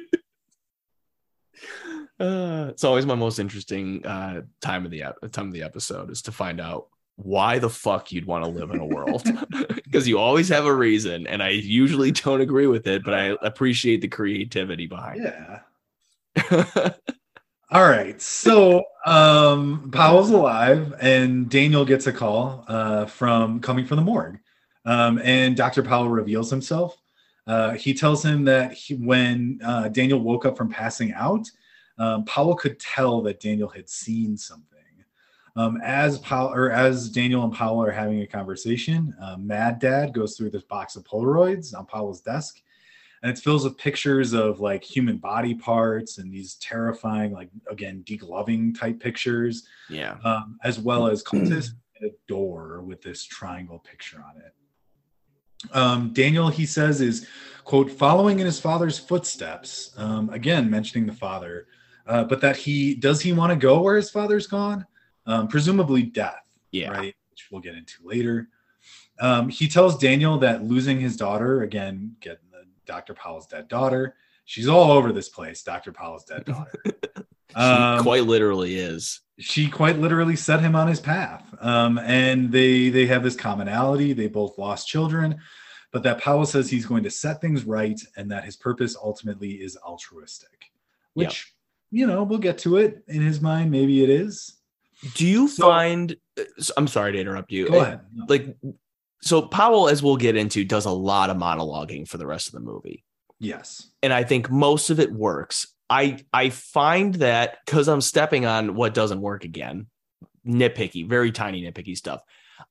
Uh, it's always my most interesting uh, time of the ep- time of the episode is to find out why the fuck you'd want to live in a world because you always have a reason, and I usually don't agree with it, but I appreciate the creativity behind Yeah. All right. So um Powell's alive and Daniel gets a call uh from coming from the morgue. Um and Dr. Powell reveals himself. Uh he tells him that he, when uh Daniel woke up from passing out, um, Powell could tell that Daniel had seen something. Um, as Powell or as Daniel and Powell are having a conversation, uh, Mad Dad goes through this box of Polaroids on Powell's desk and it's filled with pictures of like human body parts and these terrifying like again degloving type pictures yeah. um, as well as cultists a door with this triangle picture on it um, daniel he says is quote following in his father's footsteps um, again mentioning the father uh, but that he does he want to go where his father's gone um, presumably death Yeah. right which we'll get into later um, he tells daniel that losing his daughter again getting the dr powell's dead daughter she's all over this place dr powell's dead daughter She Um, quite literally is. she quite literally set him on his path um, and they they have this commonality they both lost children but that Powell says he's going to set things right and that his purpose ultimately is altruistic, which, you know, we'll get to it in his mind. Maybe it is. Do you So- find? uh, I'm sorry to interrupt you. Go ahead. Like, so Powell, as we'll get into, does a lot of monologuing for the rest of the movie. Yes. and I think most of it works. I I find that because I'm stepping on what doesn't work again, nitpicky, very tiny nitpicky stuff.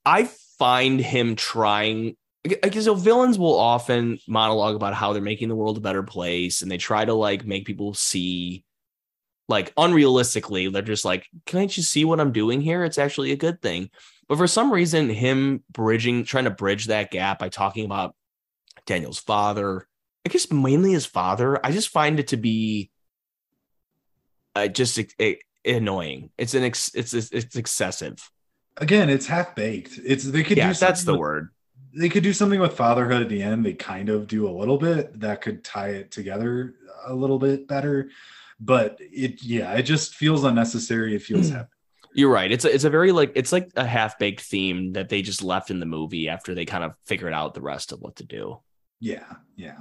I find him trying because so villains will often monologue about how they're making the world a better place, and they try to like make people see like unrealistically. They're just like, can't you see what I'm doing here? It's actually a good thing. But for some reason, him bridging, trying to bridge that gap by talking about Daniel's father, I guess mainly his father. I just find it to be uh, just uh, annoying. It's an ex- it's it's, it's excessive. Again, it's half baked. It's they could Yeah, do that's the with- word. They could do something with fatherhood at the end. They kind of do a little bit that could tie it together a little bit better. But it yeah, it just feels unnecessary. It feels heavy. You're right. It's a, it's a very like it's like a half baked theme that they just left in the movie after they kind of figured out the rest of what to do. Yeah, yeah.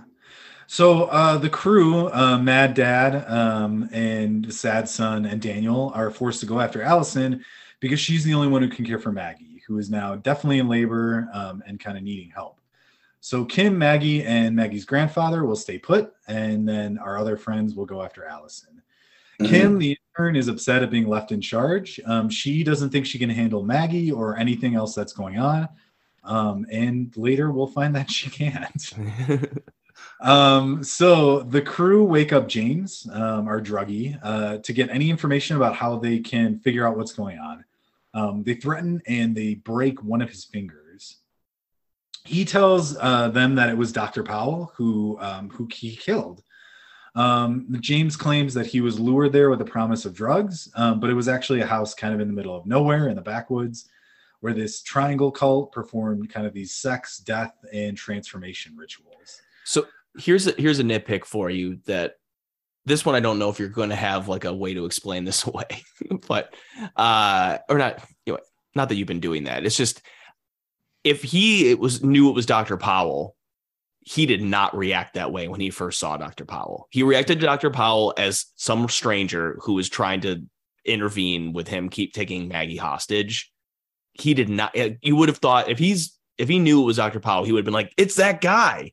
So uh, the crew, uh, Mad Dad um, and Sad Son and Daniel, are forced to go after Allison because she's the only one who can care for Maggie, who is now definitely in labor um, and kind of needing help. So Kim, Maggie, and Maggie's grandfather will stay put, and then our other friends will go after Allison. Kim, the intern, is upset at being left in charge. Um, she doesn't think she can handle Maggie or anything else that's going on. Um, and later we'll find that she can't. Um, so the crew wake up James, um, our druggie, uh, to get any information about how they can figure out what's going on. Um, they threaten and they break one of his fingers. He tells uh, them that it was Dr. Powell who um, who he killed. Um, James claims that he was lured there with the promise of drugs, um, but it was actually a house kind of in the middle of nowhere in the backwoods, where this triangle cult performed kind of these sex, death, and transformation rituals. So here's a here's a nitpick for you that this one I don't know if you're going to have like a way to explain this away, but uh or not know, not that you've been doing that. It's just if he it was knew it was Dr. Powell, he did not react that way when he first saw Dr. Powell. He reacted to Dr. Powell as some stranger who was trying to intervene with him, keep taking Maggie hostage. He did not. You would have thought if he's if he knew it was Dr. Powell, he would have been like, "It's that guy.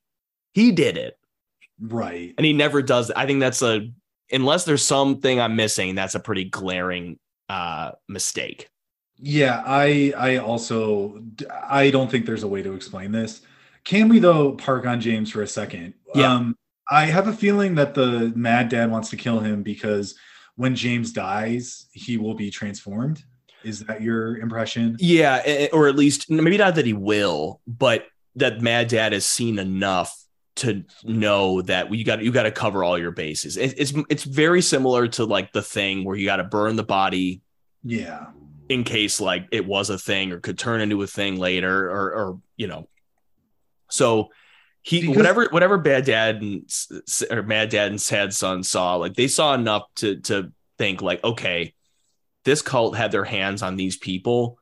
He did it," Right. and he never does. I think that's a unless there's something I'm missing. That's a pretty glaring uh, mistake. Yeah, I I also I don't think there's a way to explain this. Can we though park on James for a second? Yeah. Um I have a feeling that the mad dad wants to kill him because when James dies, he will be transformed. Is that your impression? Yeah, or at least maybe not that he will, but that Mad Dad has seen enough to know that you got you got to cover all your bases. It, it's it's very similar to like the thing where you got to burn the body Yeah. In case like it was a thing or could turn into a thing later or or you know. So he Because- whatever whatever bad dad and or mad dad and sad son saw like they saw enough to to think like okay this cult had their hands on these people.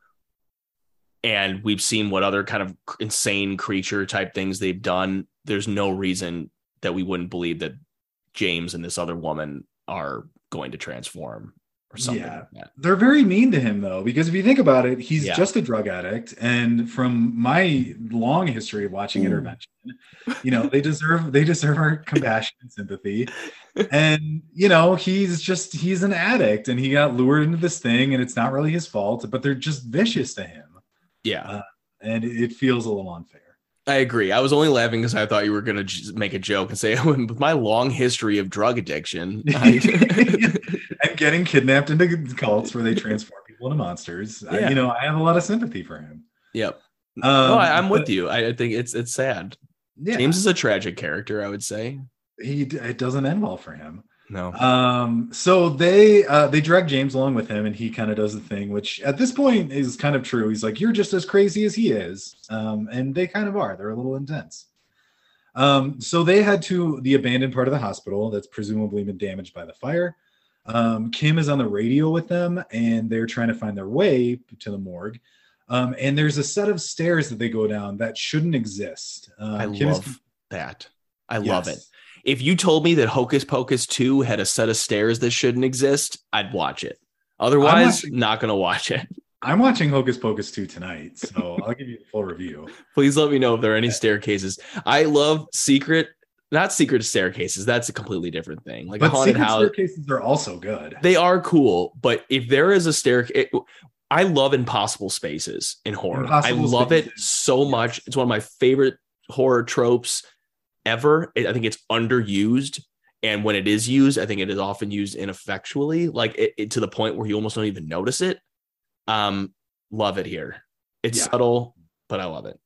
And we've seen what other kind of insane creature type things they've done. There's no reason that we wouldn't believe that James and this other woman are going to transform or something Yeah. like that. They're very mean to him though, because if you think about it, he's Yeah. just a drug addict. And from my long history of watching Ooh. intervention, you know, they deserve they deserve our compassion and sympathy. And you know, he's just he's an addict and he got lured into this thing and it's not really his fault, but they're just vicious to him. Yeah. Uh, and it it feels a little unfair. I agree. I was only laughing because I thought you were going to just make a joke and say, with my long history of drug addiction, I- and getting kidnapped into cults where they transform people into monsters. I, you know, I have a lot of sympathy for him. yep. Um, no, I, I'm but- with you. I, I think it's it's sad. Yeah, James is a tragic character, I would say. he it doesn't end well for him. No. Um, so they uh they drag James along with him, and he kind of does the thing, which at this point is kind of true. He's like, "You're just as crazy as he is," um, and they kind of are. They're a little intense. Um, so they head to the abandoned part of the hospital that's presumably been damaged by the fire. Um, Kim is on the radio with them, and they're trying to find their way to the morgue. Um, and there's a set of stairs that they go down that shouldn't exist. Um, I Kim is- love that. I love it. If you told me that Hocus Pocus 2 had a set of stairs that shouldn't exist, I'd watch it. Otherwise, watching- not going to watch it. I'm watching Hocus Pocus 2 tonight, so I'll give you the full review. Please let me know if there are any staircases. I love secret, not secret staircases. That's a completely different thing. Like a But haunted house. staircases are also good. They are cool, but if there is a staircase, I love impossible spaces in horror. Impossible I love it so much. It's one of my favorite horror tropes ever. I think it's underused. And when it is used, I think it is often used ineffectually, like it, it- to the point where you almost don't even notice it. Um, love it here. It's Yeah. subtle, but I love it.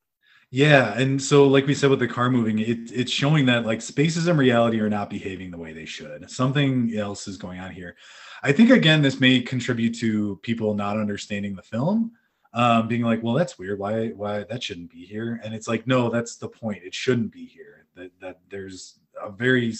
Yeah, and so like we said with the car moving, it, it's showing that like spaces in reality are not behaving the way they should. Something else is going on here. I think again, this may contribute to people not understanding the film, um, being like, "Well, that's weird. Why? Why that shouldn't be here?" And it's like, no, that's the point. It shouldn't be here. That that there's a very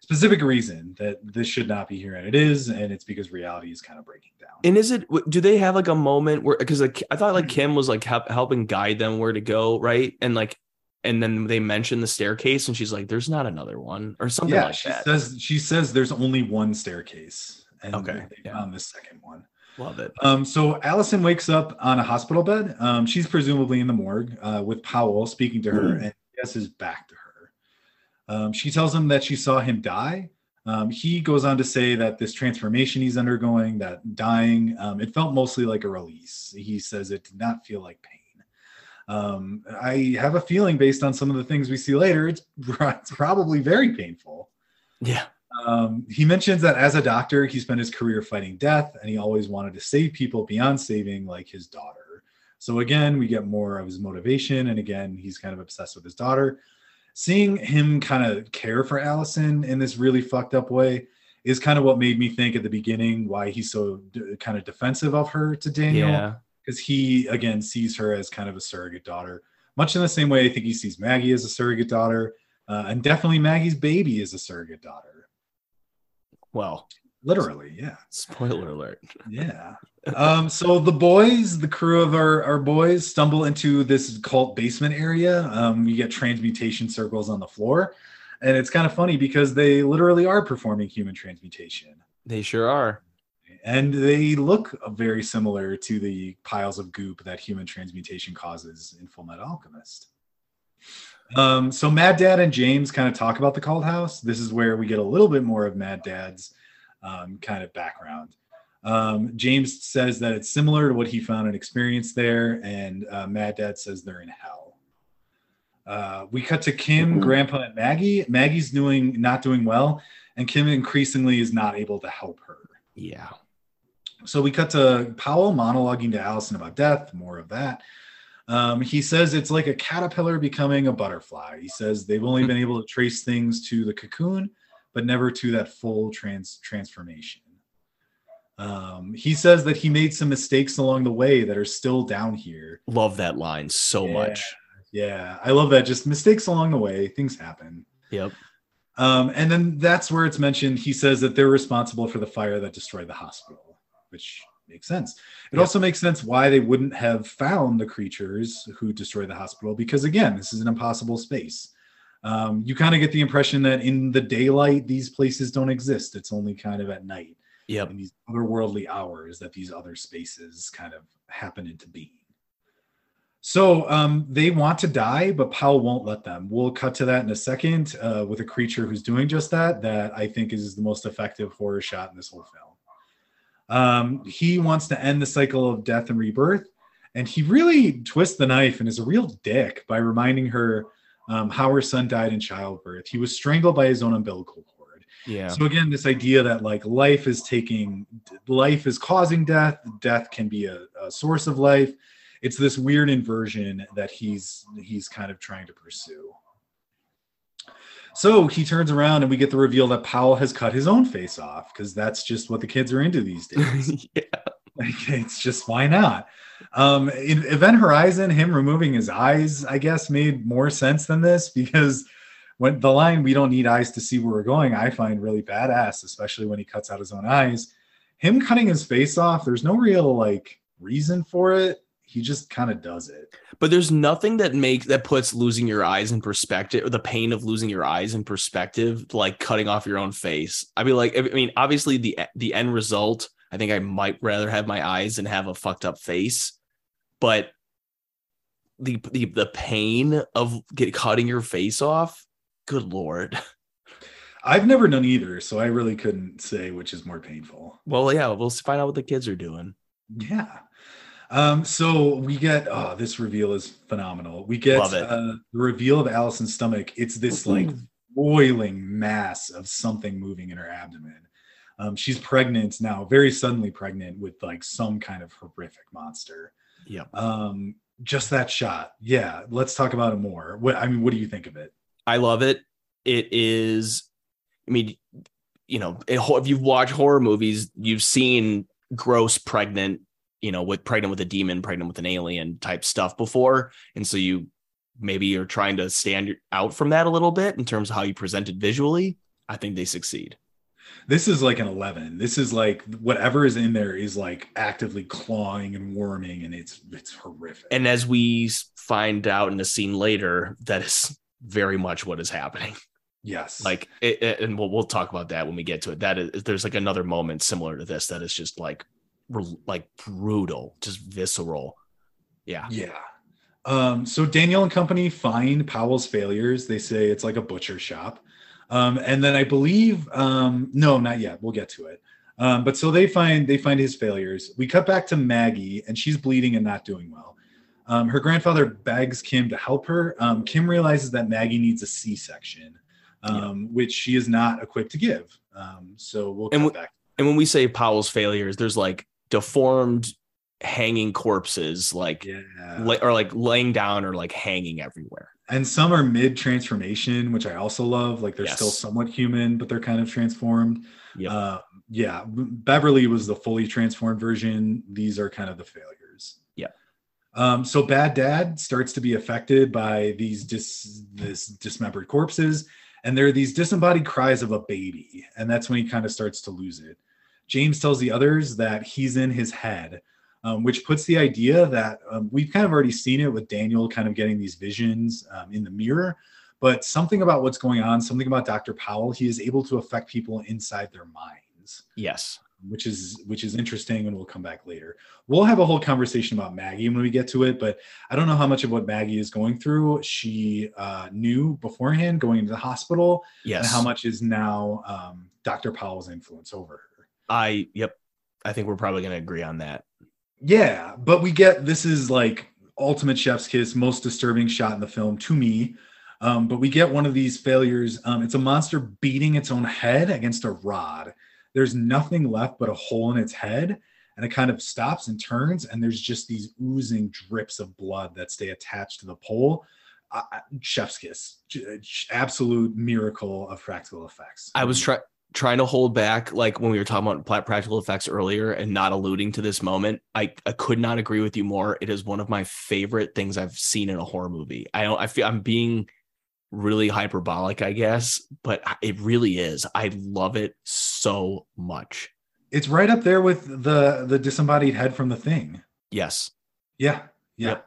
specific reason that this should not be here, and it is, and it's because reality is kind of breaking down. And is it? Do they have like a moment where? Because like I thought like Kim was like help, helping guide them where to go, right? And like, and then they mentioned the staircase, and she's like, "There's not another one," or something yeah, like she that. says she says there's only one staircase, and Okay, they yeah. found the second one. Love it. Um, so Allison wakes up on a hospital bed. Um, she's presumably in the morgue uh, with Powell speaking to her Mm. and yes is back to her. Um, she tells him that she saw him die. Um, he goes on to say that this transformation he's undergoing, that dying, um, it felt mostly like a release. He says it did not feel like pain. Um, I have a feeling based on some of the things we see later, it's, it's probably very painful. Yeah. Um, he mentions that as a doctor, he spent his career fighting death and he always wanted to save people beyond saving, like his daughter. So, again, we get more of his motivation. And again, he's kind of obsessed with his daughter. Seeing him kind of care for Allison in this really fucked up way is kind of what made me think at the beginning why he's so d- kind of defensive of her to Daniel Yeah. because he again sees her as kind of a surrogate daughter, much in the same way I think he sees Maggie as a surrogate daughter, uh, and definitely Maggie's baby is a surrogate daughter. Well, Literally, yeah, spoiler alert. yeah. um, so the boys, the crew of our, our boys, stumble into this cult basement area. Um, you get transmutation circles on the floor, and it's kind of funny because they literally are performing human transmutation. They sure are. and they look very similar to the piles of goop that human transmutation causes in Fullmetal Alchemist. Um, so Mad Dad and James kind of talk about the cult house. This is where we get a little bit more of Mad Dad's um, kind of background. Um, James says that it's similar to what he found and experienced there, and uh, Mad Dad says they're in hell. Uh, we cut to Kim, Grandpa, and Maggie. Maggie's doing not doing well, and Kim increasingly is not able to help her. Yeah. So we cut to Powell monologuing to Allison about death, more of that. Um, he says it's like a caterpillar becoming a butterfly. He says they've only been able to trace things to the cocoon, but never to that full trans transformation. Um, he says that he made some mistakes along the way that are still down here. Love that line so Yeah. much. Yeah, I love that. Just mistakes along the way, things happen. Yep. Um, and then that's where it's mentioned. He says that they're responsible for the fire that destroyed the hospital, which makes sense. It Yeah. also makes sense why they wouldn't have found the creatures who destroy the hospital, because again, this is an impossible space. Um, you kind of get the impression that in the daylight, these places don't exist. It's only kind of at night, Yep. in these otherworldly hours, that these other spaces kind of happen into being. So um, they want to die, but Powell won't let them. We'll cut to that in a second uh, with a creature who's doing just that. That I think is the most effective horror shot in this whole film. Um, he wants to end the cycle of death and rebirth, and he really twists the knife and is a real dick by reminding her um, how her son died in childbirth. He was strangled by his own umbilical cord. Yeah. So again, this idea that like life is taking, life is causing death. Death can be a, a source of life. It's this weird inversion that he's he's kind of trying to pursue. So he turns around and we get the reveal that Powell has cut his own face off because that's just what the kids are into these days. yeah. Like, it's just why not? Um, in Event Horizon, him removing his eyes, I guess, made more sense than this because when the line "We don't need eyes to see where we're going," I find really badass, especially when he cuts out his own eyes. Him cutting his face off, there's no real like reason for it. He just kind of does it. But there's nothing that makes that puts losing your eyes in perspective, or the pain of losing your eyes in perspective, like cutting off your own face. I mean, like, I mean, obviously the the end result. I think I might rather have my eyes and have a fucked up face, but the the the pain of get cutting your face off. Good lord. I've never done either, so I really couldn't say which is more painful. Well, yeah, we'll find out what the kids are doing. Yeah. Um, so we get oh, this reveal is phenomenal. We get uh, the reveal of Allison's stomach. It's this like boiling mass of something moving in her abdomen. Um, she's pregnant now, very suddenly pregnant with like some kind of horrific monster. Yeah. Um, just that shot. Yeah. Let's talk about it more. What I mean, what do you think of it? I love it. It is. I mean, you know, if you've watched horror movies, you've seen gross pregnant you know, with pregnant with a demon, pregnant with an alien type stuff before. And so you maybe you're trying to stand out from that a little bit in terms of how you present it visually. I think they succeed. This is like an 11. This is like whatever is in there is like actively clawing and worming and it's it's horrific. And as we find out in a scene later, that is very much what is happening. Yes. Like it, it, and we'll we'll talk about that when we get to it. That is there's like another moment similar to this that is just like like brutal, just visceral. Yeah. Yeah. Um, so Daniel and company find Powell's failures. They say it's like a butcher shop. Um, and then I believe, um, no, not yet. We'll get to it. Um, but so they find they find his failures. We cut back to Maggie, and she's bleeding and not doing well. Um, her grandfather begs Kim to help her. Um, Kim realizes that Maggie needs a C-section, um, yeah. which she is not equipped to give. Um, so we'll and cut back. And when we say Powell's failures, there's like deformed hanging corpses like yeah. or like laying down or like hanging everywhere. And some are mid transformation which i also love. Like they're yes. still somewhat human but they're kind of transformed. Yep. uh, yeah beverly was the fully transformed version. These are kind of the failures. Yeah um, so bad dad starts to be affected by these dis this dismembered corpses and there are these disembodied cries of a baby and that's when he kind of starts to lose it James tells the others that he's in his head, um, which puts the idea that um, we've kind of already seen it with Daniel kind of getting these visions um, in the mirror. But something about what's going on, something about Dr. Powell, he is able to affect people inside their minds. Yes. Which is which is interesting, and we'll come back later. We'll have a whole conversation about Maggie when we get to it, but I don't know how much of what Maggie is going through she uh, knew beforehand going into the hospital, yes, and how much is now um, Dr. Powell's influence over her. I yep. I think we're probably going to agree on that. Yeah, but we get this is like ultimate chef's kiss, most disturbing shot in the film to me. Um, but we get one of these failures. Um, it's a monster beating its own head against a rod. There's nothing left but a hole in its head, and it kind of stops and turns, and there's just these oozing drips of blood that stay attached to the pole. Uh, chef's kiss, absolute miracle of practical effects. I was trying trying to hold back like when we were talking about practical effects earlier and not alluding to this moment I, I could not agree with you more. It is one of my favorite things i've seen in a horror movie. I don't i feel i'm being really hyperbolic i guess but it really is. I love it so much. It's right up there with the the disembodied head from the thing. Yes. Yeah yeah. Yep.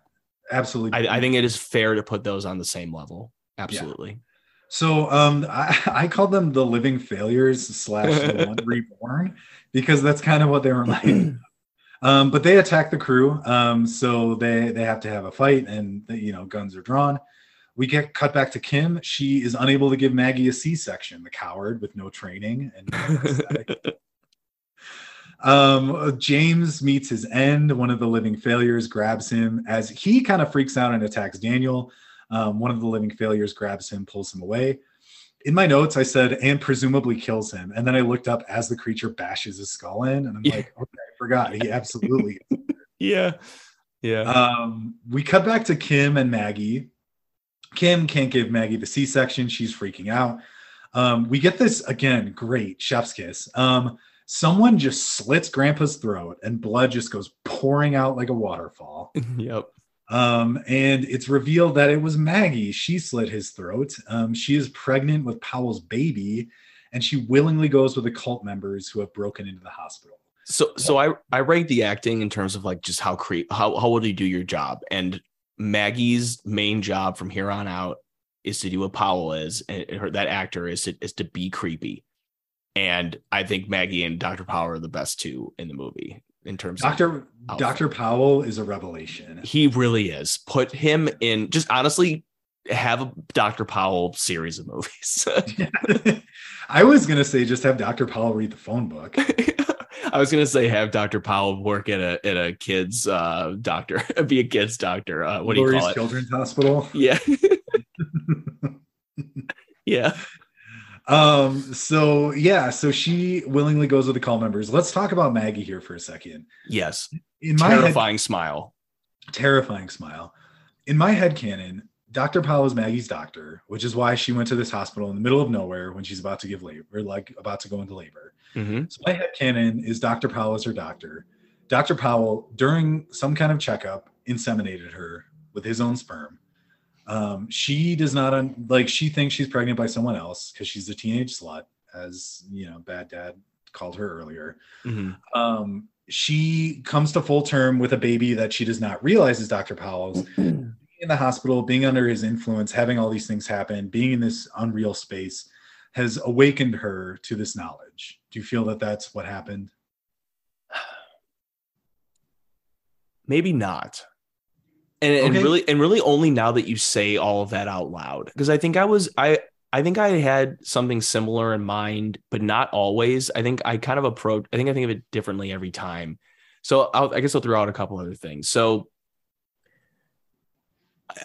absolutely. I, I think it is fair to put those on the same level. Absolutely. yeah. So um, I, I call them the living failures slash the one reborn because that's kind of what they were like. Um, but they attack the crew, um, so they they have to have a fight, and you know guns are drawn. We get cut back to Kim. She is unable to give Maggie a C-section. The coward with no training and. um, James meets his end. One of the living failures grabs him as he kind of freaks out and attacks Daniel. Um, one of the living failures grabs him, pulls him away. In my notes, I said, and presumably kills him. And then I looked up as the creature bashes his skull in, and I'm yeah. like, okay, I forgot. He absolutely. yeah. Yeah. Um, we cut back to Kim and Maggie. Kim can't give Maggie the C section. She's freaking out. Um, we get this again, great chef's kiss. Um, someone just slits grandpa's throat and blood just goes pouring out like a waterfall. yep. Um, and it's revealed that it was Maggie. She slit his throat. Um, she is pregnant with Powell's baby, and she willingly goes with the cult members who have broken into the hospital. So so I I rate the acting in terms of like just how cre- how how will you do your job and Maggie's main job from here on out is to do what Powell is and her that actor is to, is to be creepy. And I think Maggie and Dr. Powell are the best two in the movie in terms Dr. of. Dr. Powell is a revelation. He really is. Put him in just honestly have a Dr. Powell series of movies. I was gonna say just have Dr. Powell read the phone book. I was gonna say have Dr. Powell work at a at a kids uh doctor, be a kids doctor. Uh, what do you call it? Children's Hospital. Yeah. yeah. Um, so yeah, so she willingly goes with the call members. Let's talk about Maggie here for a second. Yes. In my head, Terrifying smile. terrifying smile. In my head canon, Dr. Powell is Maggie's doctor, which is why she went to this hospital in the middle of nowhere when she's about to give labor, or like about to go into labor. Mhm. So my head canon is Dr. Powell is her doctor. Dr. Powell, during some kind of checkup, inseminated her with his own sperm. Um, she does not un- like she thinks she's pregnant by someone else because she's a teenage slut, as you know, bad dad called her earlier. Mhm. Um, she comes to full term with a baby that she does not realize is Dr. Powell's. Being in the hospital, being under his influence, having all these things happen, being in this unreal space has awakened her to this knowledge. Do you feel that that's what happened? Maybe not. And, and really and really only now that you say all of that out loud. Because I think I was I I think I had something similar in mind, but not always. I think I kind of approach I think I think of it differently every time. So I'll, I guess I'll throw out a couple other things. So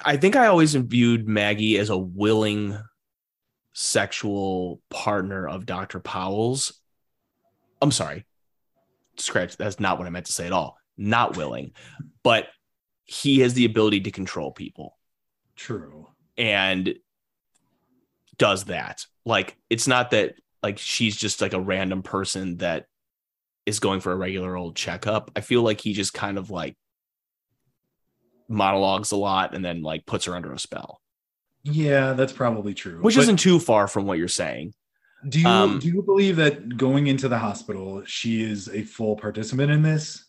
I think I always viewed Maggie as a willing sexual partner of Dr. Powell's. I'm sorry. Scratch. That's not what I meant to say at all. Not willing, but he has the ability to control people True. and does that. Like, it's not that like she's just like a random person that is going for a regular old checkup. I feel like he just kind of like monologues a lot and then like puts her under a spell, Yeah, that's probably true. which But isn't too far from what you're saying. do you um, do you believe that going into the hospital, she is a full participant in this?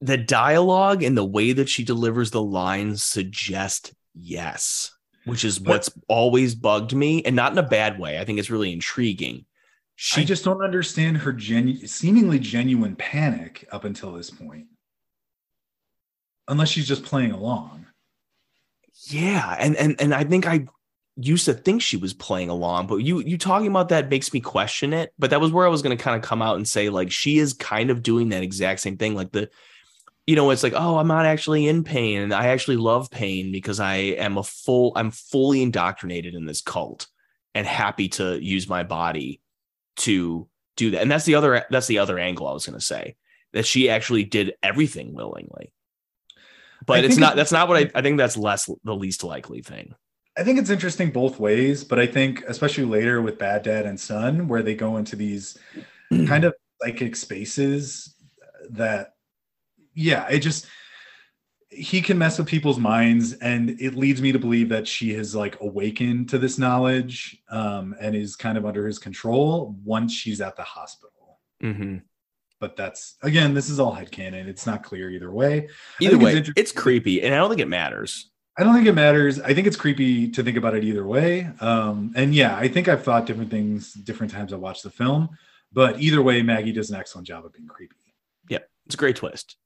The dialogue and the way that she delivers the lines suggest yes, which is But- what's always bugged me, and not in a bad way. I think it's really intriguing. She I just don't understand her genu- seemingly genuine panic up until this point. Unless she's just playing along. yeah, and and and I think I used to think she was playing along, but you you talking about that makes me question it. But that was where I was going to kind of come out and say like she is kind of doing that exact same thing, like the. You know, it's like, oh, I'm not actually in pain, and I actually love pain because I am a full, I'm fully indoctrinated in this cult, and happy to use my body to do that. And that's the other, that's the other angle I was going to say that she actually did everything willingly. But I it's not. That's not what I. I think that's less the least likely thing. I think it's interesting both ways, but I think especially later with Bad Dad and Son, where they go into these kind of psychic spaces that, yeah, it just he can mess with people's minds, and it leads me to believe that she has like awakened to this knowledge um, and is kind of under his control once she's at the hospital. hmm But that's again, this is all headcanon. It's not clear either way. Either think it's way, it's creepy, and I don't think it matters. I don't think it matters. I think it's creepy to think about it either way. Um, and yeah, I think I've thought different things different times I watched the film. But either way, Maggie does an excellent job of being creepy. Yeah, it's a great twist.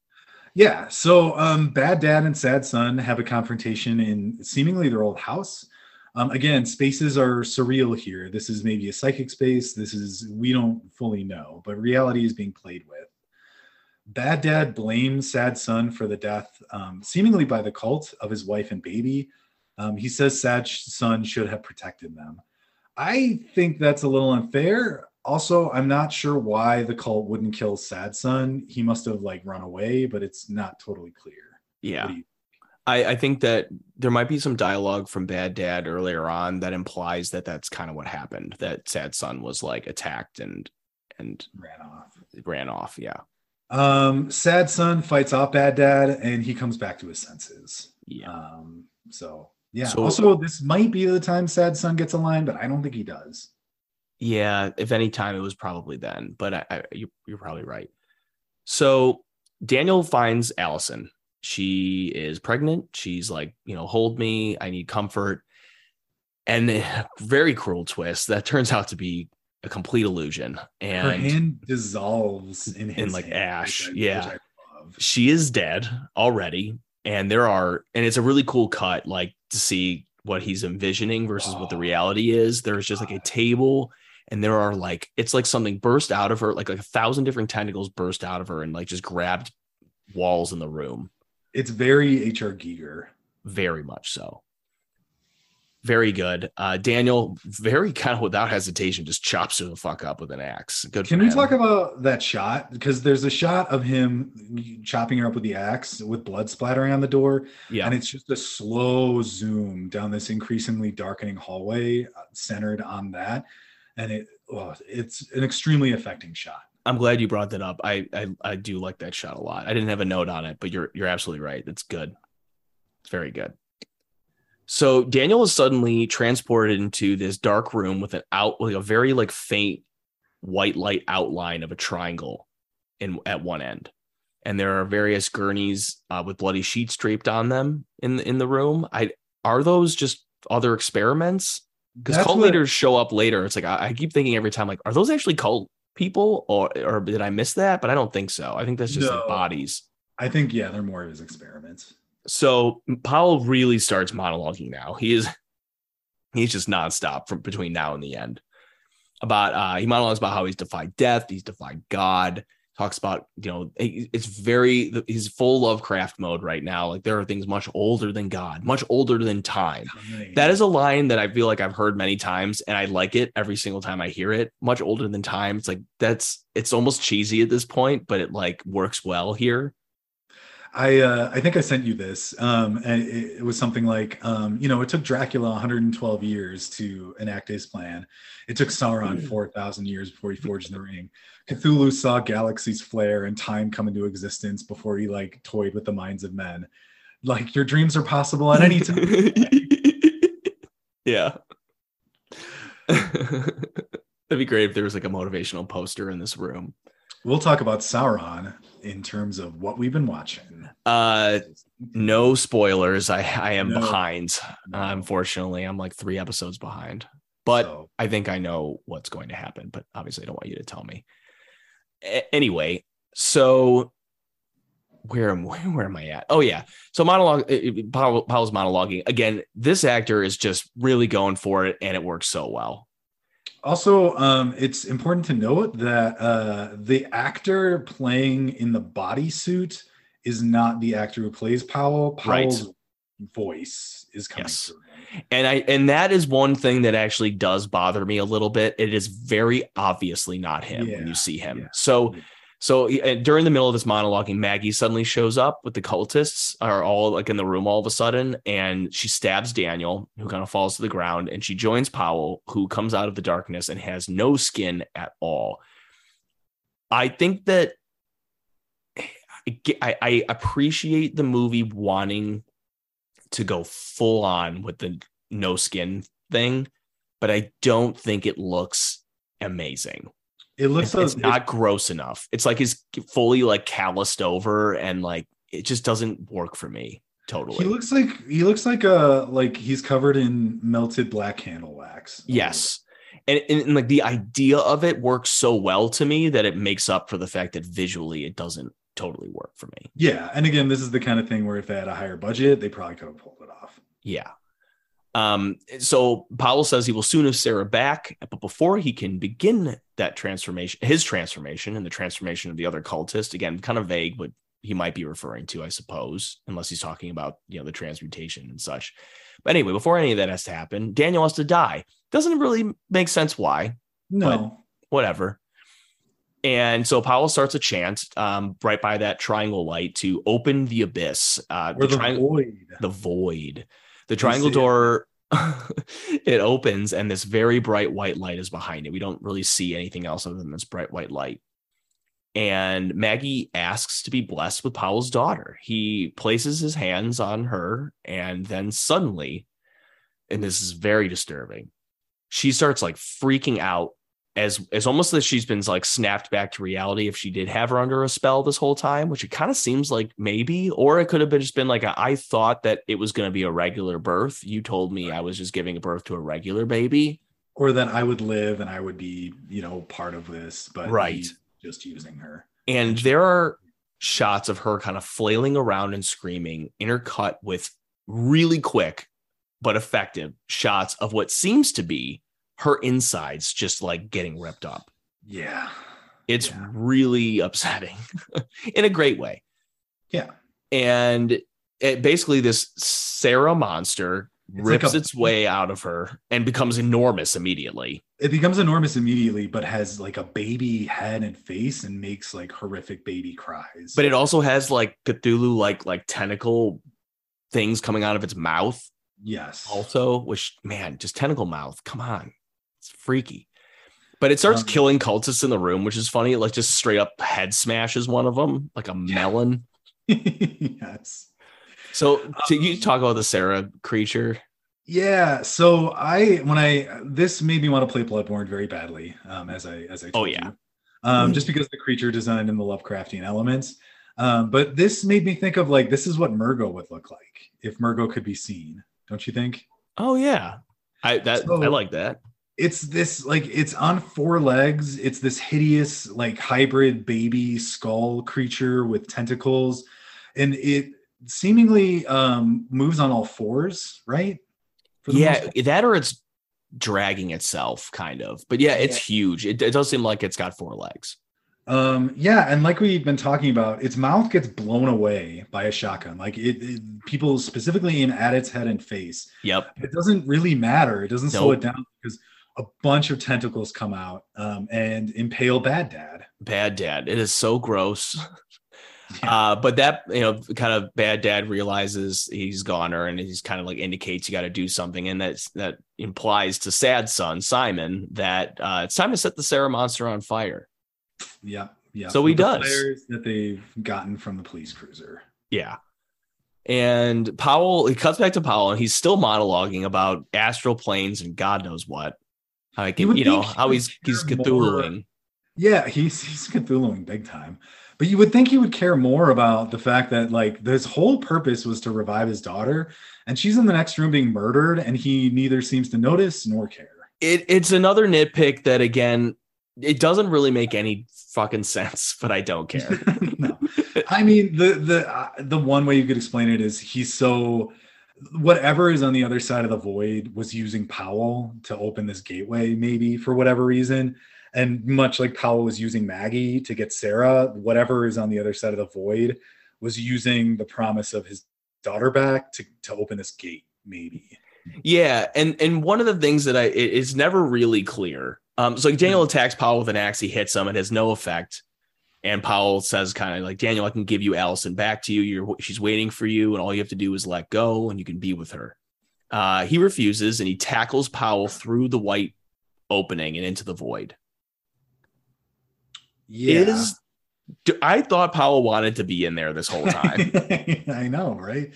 Yeah. So um, Bad Dad and Sad Son have a confrontation in seemingly their old house. Um, again, spaces are surreal here. This is maybe a psychic space. This is, we don't fully know, but reality is being played with. Bad Dad blames Sad Son for the death, um, seemingly by the cult of his wife and baby. Um, he says Sad Son should have protected them. I think that's a little unfair. Also, I'm not sure why the cult wouldn't kill Sad Son. He must have like run away, but it's not totally clear. Yeah. What do you- I, I think that there might be some dialogue from Bad Dad earlier on that implies that that's kind of what happened. That Sad Son was like attacked and and ran off. ran off. Yeah, Um, Sad Son fights off Bad Dad, and he comes back to his senses. yeah. Um, so yeah. So- also, this might be the time Sad Son gets a line, but I don't think he does. Yeah, if any time, it was probably then. But I, I, you, you're probably right. So Daniel finds Allison. She is pregnant. She's like, you know, hold me. I need comfort. And very cruel twist that turns out to be a complete illusion. And Her hand dissolves in his in like hand, ash. which I- yeah. which she is dead already and there are and it's a really cool cut like to see what he's envisioning versus what the Oh. reality is there's just like a table and there are like it's like something burst out of her like, like a thousand different tentacles burst out of her and like just grabbed walls in the room It's very HR Giger. very much so very good uh daniel very kind of without hesitation just chops her the fuck up with an axe good Can we him. talk about that shot? Because there's a shot of him chopping her up with the axe with blood splattering on the door. yeah And it's just a slow zoom down this increasingly darkening hallway uh, centered on that. And it oh, it's an extremely affecting shot. I'm glad you brought that up. I, I I do like that shot a lot. I didn't have a note on it, but you're you're absolutely right. It's good. It's very good. So Daniel is suddenly transported into this dark room with an out like a very like faint white light outline of a triangle in at one end. And there are various gurneys uh, with bloody sheets draped on them in in the room. I are those just other experiments? Because cult what- leaders show up later. It's like I, I keep thinking every time, like, are those actually cult people, or or did I miss that? But I don't think so. I think that's just like bodies. I think, yeah, they're more of his experiments. So Powell really starts monologuing now. He is he's just nonstop from between now and the end. About uh he monologues about how he's defied death, he's defied God, talks about, you know, it's very he's full Lovecraft mode right now. Like there are things much older than God, much older than time. That is a line that I feel like I've heard many times and I like it every single time I hear it. Much older than time. It's like that's it's almost cheesy at this point, but it like works well here. I uh, I think I sent you this, um, and it, it was something like, um, you know, it took Dracula 112 years to enact his plan. It took Sauron 4,000 years before he forged the ring. Cthulhu saw galaxies flare and time come into existence before he like toyed with the minds of men. Like your dreams are possible at any time. yeah. That'd be great if there was like a motivational poster in this room. We'll talk about Sauron in terms of what we've been watching. Uh no spoilers. I I am No. behind. No. Uh, unfortunately, I'm like 3 episodes behind. But So, I think I know what's going to happen, but obviously I don't want you to tell me. A- anyway, so where am where, where am I at? Oh yeah, so monologue. uh, Powell, Powell's monologuing again. This actor is just really going for it, and it works so well. Also, um, it's important to note that uh, the actor playing in the bodysuit is not the actor who plays Powell. Right. Powell's voice is coming Yes. through. And I and that is one thing that actually does bother me a little bit. It is very obviously not him when you see him. yeah. So so during the middle of this monologuing, Maggie suddenly shows up with the cultists are all like in the room all of a sudden, and she stabs Daniel, who kind of falls to the ground, and she joins Powell, who comes out of the darkness and has no skin at all. I think that I, I appreciate the movie wanting to go full on with the no skin thing, but I don't think it looks amazing. It looks It's, so it's not gross enough. It's like he's fully like calloused over and like it just doesn't work for me totally. He looks like he looks like a like he's covered in melted black candle wax. yes. And, and, and, like the idea of it works so well to me that it makes up for the fact that visually it doesn't totally work for me. Yeah, and again, this is the kind of thing where if they had a higher budget, they probably could have pulled it off. Yeah. Um, so Powell says he will soon have Sarah back, but before he can begin that transformation, his transformation and the transformation of the other cultist, again, kind of vague, but he might be referring to, I suppose, unless he's talking about you know the transmutation and such. But anyway, before any of that has to happen, Daniel has to die. Doesn't really make sense why No, whatever. And so Powell starts a chant um, right by that triangle light to open the abyss. Uh, or the triang- void. the void. The triangle door it opens and this very bright white light is behind it. We don't really see anything else other than this bright white light. And Maggie asks to be blessed with Powell's daughter. He places his hands on her and then suddenly and this is very disturbing. She starts like freaking out as as almost as she's been like snapped back to reality if she did have her under a spell this whole time, which it kind of seems like maybe, or it could have been just been like a, I thought that it was going to be a regular birth. You told me I was just giving birth to a regular baby, or that I would live and I would be, you know, part of this, but Right. just using her. and there are shots of her kind of flailing around and screaming, intercut with really quick but effective shots of what seems to be her insides just like getting ripped up. Yeah. It's Yeah. really upsetting in a great way. Yeah. And it, basically, this Sarah monster It's like rips a- its way out of her and becomes enormous immediately. It becomes enormous immediately, but has like a baby head and face and makes like horrific baby cries. But it also has like Cthulhu like like tentacle things coming out of its mouth yes. also, which man, just tentacle mouth. Come on. Freaky. But it starts Um, killing cultists in the room, which is funny. It like just straight up head smashes one of them like a melon. yes. So to Um, you talk about the Sarah creature. Yeah. So I when I this made me want to play Bloodborne very badly, um, as I as I Oh, yeah. you. Um, just because the creature design and the Lovecraftian elements. Um, but this made me think of like this is what Mergo would look like if Mergo could be seen, don't you think? Oh yeah. I that So- I like that. It's this like it's on four legs. It's this hideous like hybrid baby skull creature with tentacles. And it seemingly um moves on all fours right? For the most Yeah, that or it's dragging itself, kind of. But yeah, it's huge. It, it does seem like it's got four legs. um yeah and like we've been talking about its mouth gets blown away by a shotgun. Like it, it people specifically aim at its head and face. Yep. it doesn't really matter. It doesn't slow it down because a bunch of tentacles come out um, and impale bad dad Bad dad. It is so gross. Yeah. Uh, but that you know, kind of bad dad realizes he's goner, and he's kind of like indicates you got to do something, and that's that implies to sad son Simon that uh, it's time to set the Sarah monster on fire. Yeah, yeah. So he does. that they've gotten from the police cruiser. Yeah. And Powell, he cuts back to Powell, and he's still monologuing about astral planes and God knows what. Like You would you know he how he's he's Cthulhuing. Yeah, he's he's Cthulhuing big time. But you would think he would care more about the fact that like his whole purpose was to revive his daughter, and she's in the next room being murdered, and he neither seems to notice nor care. it, it's another nitpick that again it doesn't really make any fucking sense but i don't care no, I mean the the uh, the one way you could explain it is he's so whatever is on the other side of the void was using Powell to open this gateway, maybe for whatever reason. And much like Powell was using Maggie to get Sarah, whatever is on the other side of the void was using the promise of his daughter back to, to open this gate, maybe. yeah and and one of the things that i it is never really clear um so like daniel attacks powell with an axe he hits him it has no effect and powell says kind of like daniel i can give you allison back to you you're she's waiting for you and all you have to do is let go and you can be with her uh he refuses and he tackles powell through the white opening and into the void Yeah. is do- I thought Powell wanted to be in there this whole time. I know, right?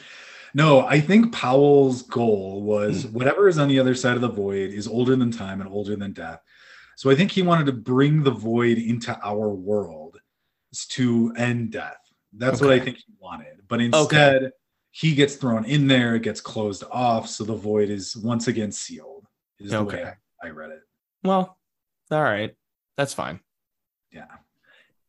No, I think Powell's goal was Hmm. whatever is on the other side of the void is older than time and older than death. So I think he wanted to bring the void into our world to end death. That's what I think he wanted. But instead, he gets thrown in there, it gets closed off, so the void is once again sealed. Is the way Okay. I, I read it. well, all right. That's fine. Yeah.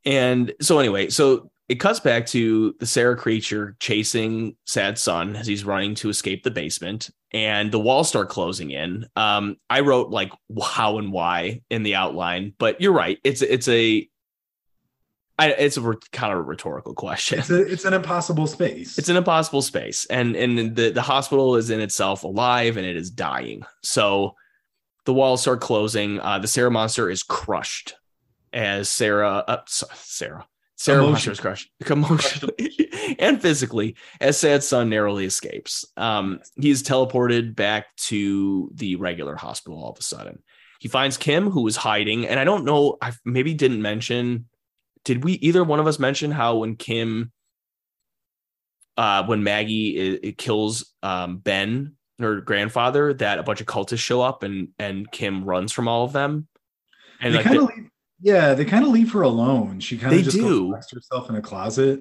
And so anyway, so it cuts back to the Sarah creature chasing Sad Son as he's running to escape the basement, and the walls start closing in. Um, I wrote like how and why in the outline, but you're right. It's it's a I, it's a re- kind of a rhetorical question. It's a it's an impossible space. it's an impossible space and and the the hospital is in itself alive and it is dying. So the walls start closing. Uh the sarah monster is crushed as sarah uh, sarah sarah monster is crushed. Emotionally and physically as sad son narrowly escapes. Um he's teleported back to the regular hospital all of a sudden. He finds kim who is hiding and i don't know i maybe didn't mention did we either one of us mention how when kim uh, when Maggie i- it kills um, Ben, her grandfather, that a bunch of cultists show up and and Kim runs from all of them. And they like kind of leave, yeah, they kind of leave her alone. She kind of just do. goes herself in a closet.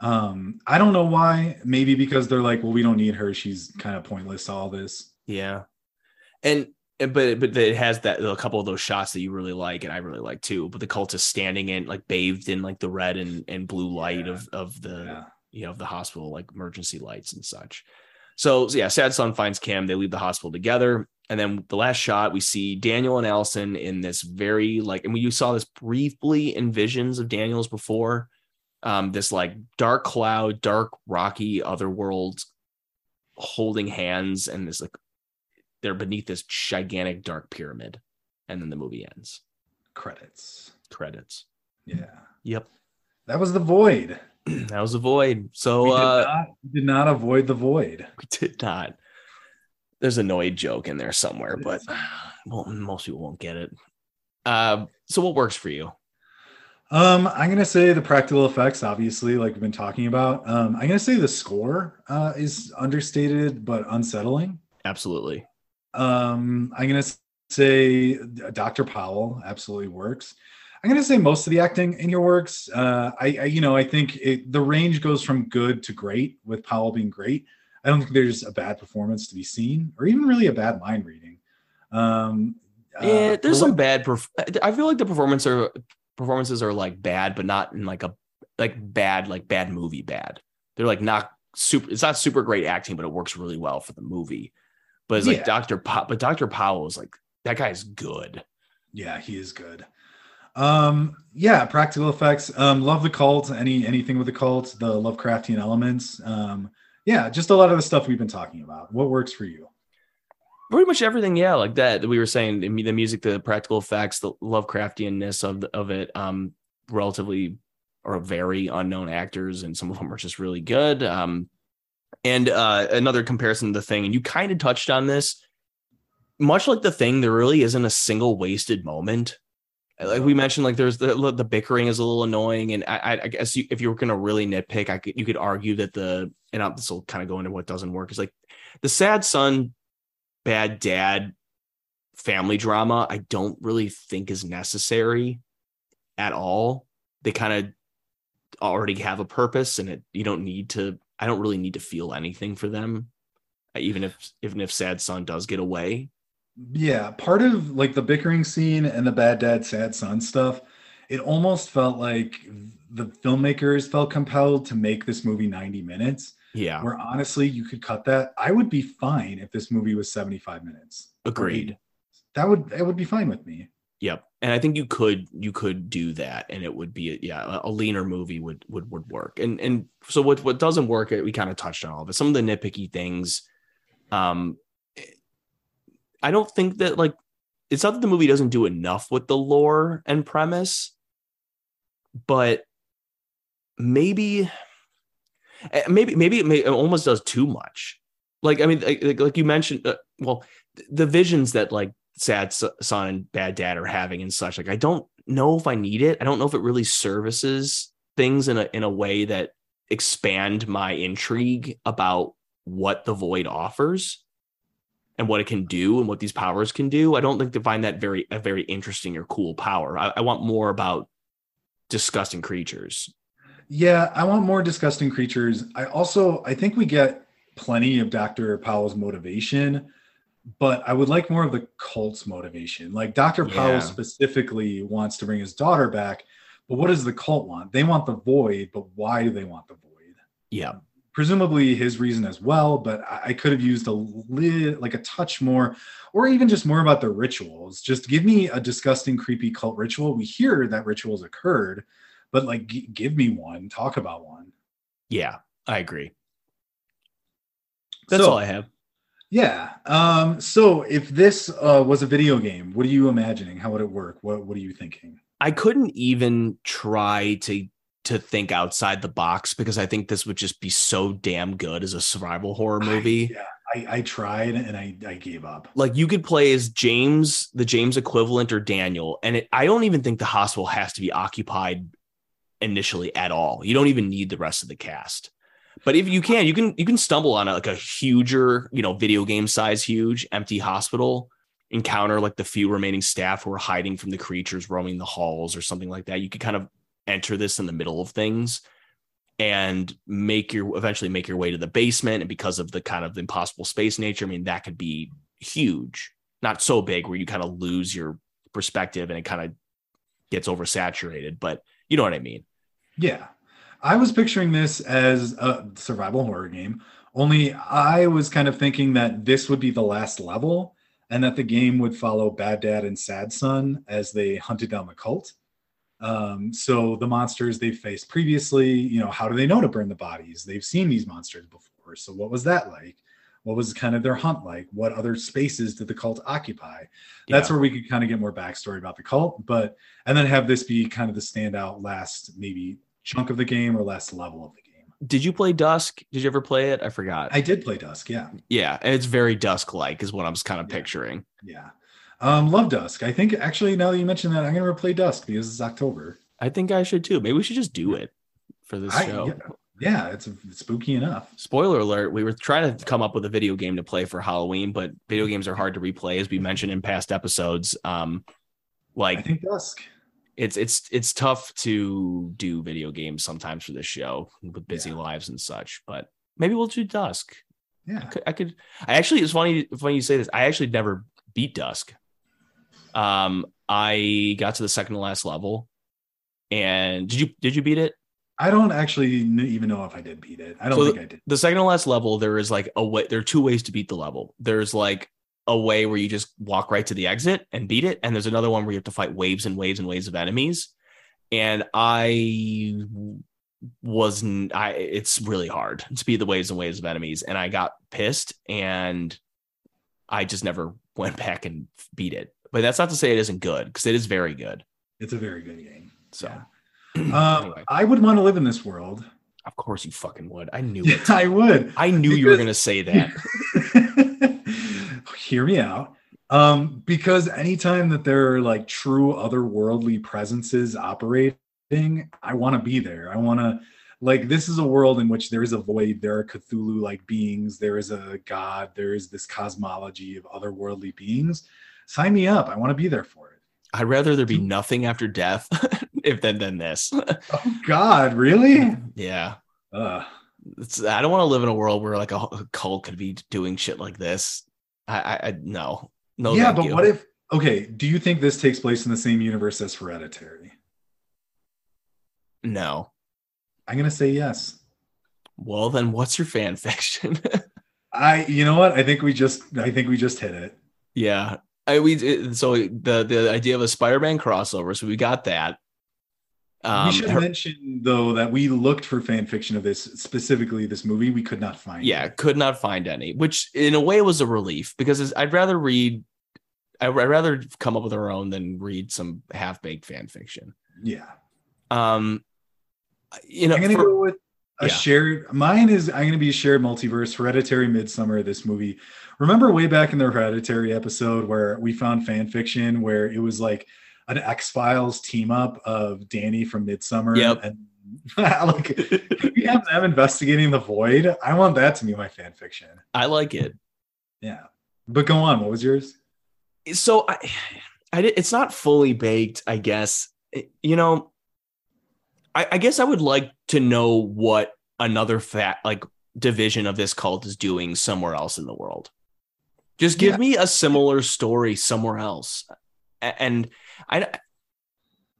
Um, I don't know why. Maybe because they're like, well, we don't need her. She's kind of pointless to all this. Yeah, and- but but it has that a couple of those shots that you really like, and I really like too. But the cult is standing in like bathed in like the red and and blue light Yeah. of of the Yeah. you know of the hospital like emergency lights and such. So, so yeah, sad son finds Kim. They leave the hospital together, and then the last shot we see Daniel and Allison in this very like, and we you saw this briefly in visions of Daniel's before. Um, this like dark cloud, dark rocky otherworld, holding hands, and this like they're beneath this gigantic dark pyramid, and then the movie ends. Credits. Credits. Yeah. Yep, That was the void. that was the void. So we, did uh, not, we did not avoid the void. we did not. There's a Noid joke in there somewhere, but well, most people won't get it. Uh, so what works for you? Um, I'm gonna say the practical effects, obviously, like we've been talking about. Um, I'm gonna say the score uh, is understated but unsettling. Absolutely. Um, I'm gonna say Dr. Powell absolutely works. I'm gonna say most of the acting in here works. Uh, I, I you know, I think it, the range goes from good to great, with Powell being great. I don't think there's a bad performance to be seen, or even really a bad mind reading. Um, uh, yeah, there's some what- bad. Perf- I feel like the performance are performances are like bad, but not in like a like bad like bad movie bad. They're like not super. It's not super great acting, but it works really well for the movie. But it's like Doctor Pow- but Doctor Powell is like that guy's good. Yeah, he is good. Um, yeah, practical effects. Um, love the cult. Any anything with the cult, the Lovecraftian elements. Um, yeah, just a lot of the stuff we've been talking about. What works for you? pretty much everything yeah like that we were saying the the music the practical effects the lovecraftianness of the, of it um relatively or very unknown actors and some of them are just really good um and uh another comparison to the thing and you kind of touched on this. Much like the thing there really isn't a single wasted moment. Like we mentioned like there's the the bickering is a little annoying and i i, guess you, if you were going to really nitpick i could you could argue that the and I'll- this will kind of go into what doesn't work is like the sad son bad dad family drama i don't really think is necessary at all. They kind of already have a purpose and it you don't need to i don't really need to feel anything for them uh, even if even if sad son does get away Yeah, part of like the bickering scene and the bad dad, sad son stuff, it almost felt like the filmmakers felt compelled to make this movie 90 minutes. yeah Where honestly, you could cut that. I would be fine if this movie was 75 minutes. agreed 80. That would that would be fine with me. Yep. And I think you could you could do that and it would be yeah, a, a leaner movie would would would work. And and so what what doesn't work, we kind of touched on all of it. Some of the nitpicky things um I don't think that like it's not that the movie doesn't do enough with the lore and premise, but maybe eh, maybe maybe it, almost does too much. Like I mean like, like- like you mentioned uh, well the visions that like sad son and bad dad are having and such like i don't know if i need it i don't know if it really services things in a in a way that expand my intrigue about what the void offers and what it can do and what these powers can do i don't think to find that very a very interesting or cool power i, I want more about disgusting creatures Yeah, I want more disgusting creatures. I also I think we get plenty of Dr. Powell's motivation, but I would like more of the cult's motivation. Like Dr. Yeah. Powell specifically wants to bring his daughter back, but what does the cult want? They want the void, but why do they want the void? yeah Presumably his reason as well, but I, could have used a lit like a touch more, or even just more about the rituals. Just give me a disgusting, creepy cult ritual. We hear that rituals occurred, but like g- give me one, talk about one. yeah i agree that's So- all i have Yeah. Um, so if this uh, was a video game, what are you imagining? How would it work? What What are you thinking? I couldn't even try to to think outside the box because I think this would just be so damn good as a survival horror movie. I, yeah, I, I tried and I, I gave up. Like you could play as James, the James equivalent, or Daniel, and it, I don't even think the hospital has to be occupied initially at all. You don't even need the rest of the cast. But if you can, you can you can stumble on a, like a huger, you know, video game size huge empty hospital encounter like the few remaining staff who are hiding from the creatures roaming the halls or something like that. You could kind of enter this in the middle of things and make your eventually make your way to the basement. And because of the kind of impossible space nature, I mean, that could be huge, not so big where you kind of lose your perspective and it kind of gets oversaturated, but you know what I mean. Yeah. I was picturing this as a survival horror game, only I was kind of thinking that this would be the last level and that the game would follow Bad Dad and Sad Son as they hunted down the cult. Um, so the monsters they've faced previously, you know, how do they know to burn the bodies? They've seen these monsters before. So what was that like? What was kind of their hunt like? What other spaces did the cult occupy? That's Yeah. where we could kind of get more backstory about the cult, but and then have this be kind of the standout last maybe chunk of the game or last level of the game. Did you play Dusk? Did you ever play it? I forgot. I did play Dusk, yeah. yeah, it's very Dusk like, is what I'm kind of Yeah. picturing. Yeah. Um, love Dusk. I think actually now that you mentioned that, I'm gonna replay Dusk because it's October. I think I should too. Maybe we should just do it for this I- show. yeah, yeah, it's, it's spooky enough. Spoiler alert, we were trying to come up with a video game to play for Halloween, but video games are hard to replay, as we mentioned in past episodes. Um, I like think Dusk. It's it's it's tough to do video games sometimes for this show with busy Yeah. lives and such, but maybe we'll do Dusk. I Yeah. could, I could I actually it's funny funny you say this. I actually never beat Dusk. Um I got to the second to last level. And did you did you beat it? I don't actually even know if I did beat it. I don't So think I did. The second to last level, there is like a way there are two ways to beat the level. There's like a way where you just walk right to the exit and beat it, and there's another one where you have to fight waves and waves and waves of enemies. And I wasn't I it's really hard to beat the waves and waves of enemies. And I got pissed and I just never went back and beat it. But that's not to say it isn't good, because it is very good. It's a very good game. So Yeah. Um, anyway, I would want to live in this world. of course you fucking would. I knew it. I would. I knew you were gonna say that. Hear me out. Um, because anytime that there are like true otherworldly presences operating, I want to be there. I want to like this is a world in which there is a void, there are Cthulhu like beings, there is a god, there is this cosmology of otherworldly beings. Sign me up. I want to be there for it. I'd rather there be nothing after death if than than this. Oh God, really? yeah. Uh, It's, I don't want to live in a world where like a, a cult could be doing shit like this. I, I, I no, no. yeah, but you. what if? Okay, do you think this takes place in the same universe as Hereditary? No. I'm gonna say yes. Well, then what's your fan fiction? I, you know what? I think we just, I think we just hit it. yeah. I we so the the idea of a Spider-Man crossover. So we got that. Um, we should her- mention though that we looked for fan fiction of this specifically this movie. We could not find. yeah, it. could not find any, which in a way was a relief because I'd rather read. I'd rather come up with our own than read some half-baked fan fiction. yeah. Um, you know, I'm gonna for- go with a yeah. shared. Mine is I'm gonna be a shared multiverse. Hereditary, Midsommar. This movie. Remember way back in the Hereditary episode where we found fan fiction where it was like an X Files team up of Danny from Midsommar. Yep. And like we have them investigating the void. I want that to be my fan fiction. I like it. Yeah. But go on. What was yours? so I, I did, it's not fully baked, I guess. It- you know, I, I guess I would like to know what another fat like division of this cult is doing somewhere else in the world. Just give Yeah. me a similar story somewhere else, and I.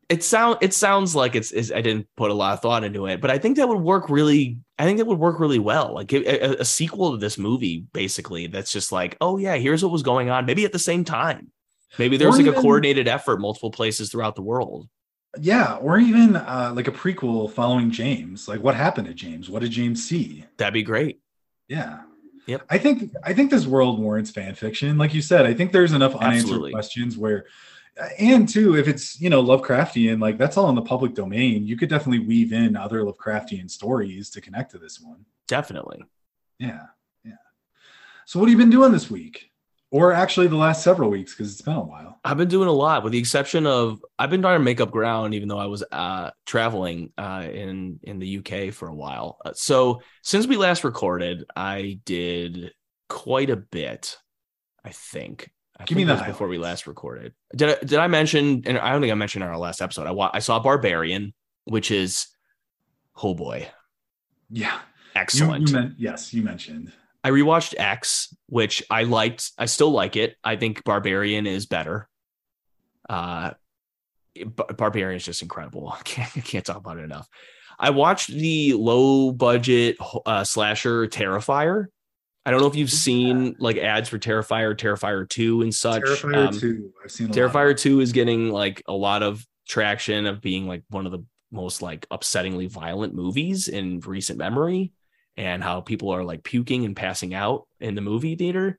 It sound it sounds like it's, it's I didn't put a lot of thought into it, but I think that would work really. I think that would work really well. Like a, a- sequel to this movie, basically. That's just like, oh yeah, here's what was going on. Maybe at the same time. Maybe there's like a coordinated effort multiple places throughout the world. Yeah, or even uh, like a prequel following James. Like what happened to James? What did James see? That'd be great. Yeah. Yep. I think I think this world warrants fan fiction. Like you said, I think there's enough unanswered Absolutely. questions where uh, and too, if it's you know Lovecraftian, like that's all in the public domain. You could definitely weave in other Lovecraftian stories to connect to this one. Definitely. Yeah. Yeah. So what have you been doing this week? Or actually the last several weeks, because it's been a while. I've been doing a lot, with the exception of I've been trying to make up ground, even though I was uh, traveling uh, in in the UK for a while. Uh, so since we last recorded, I did quite a bit. I think I Give me think the it was before we last recorded. Did I, did I mention? And I don't think I mentioned in our last episode. I wa- I saw Barbarian, which is oh boy, Yeah. You, excellent. you meant yes, you mentioned. I rewatched X, which I liked. I still like it. I think Barbarian is better. Uh, Bar- Barbarian is just incredible. I can't, I can't talk about it enough. I watched the low budget uh, slasher Terrifier. I don't know if you've seen like ads for Terrifier, Terrifier 2 and such. Terrifier Um, 2. I've seen Terrifier of 2 is getting like a lot of traction of being like one of the most like upsettingly violent movies in recent memory and how people are like puking and passing out in the movie theater.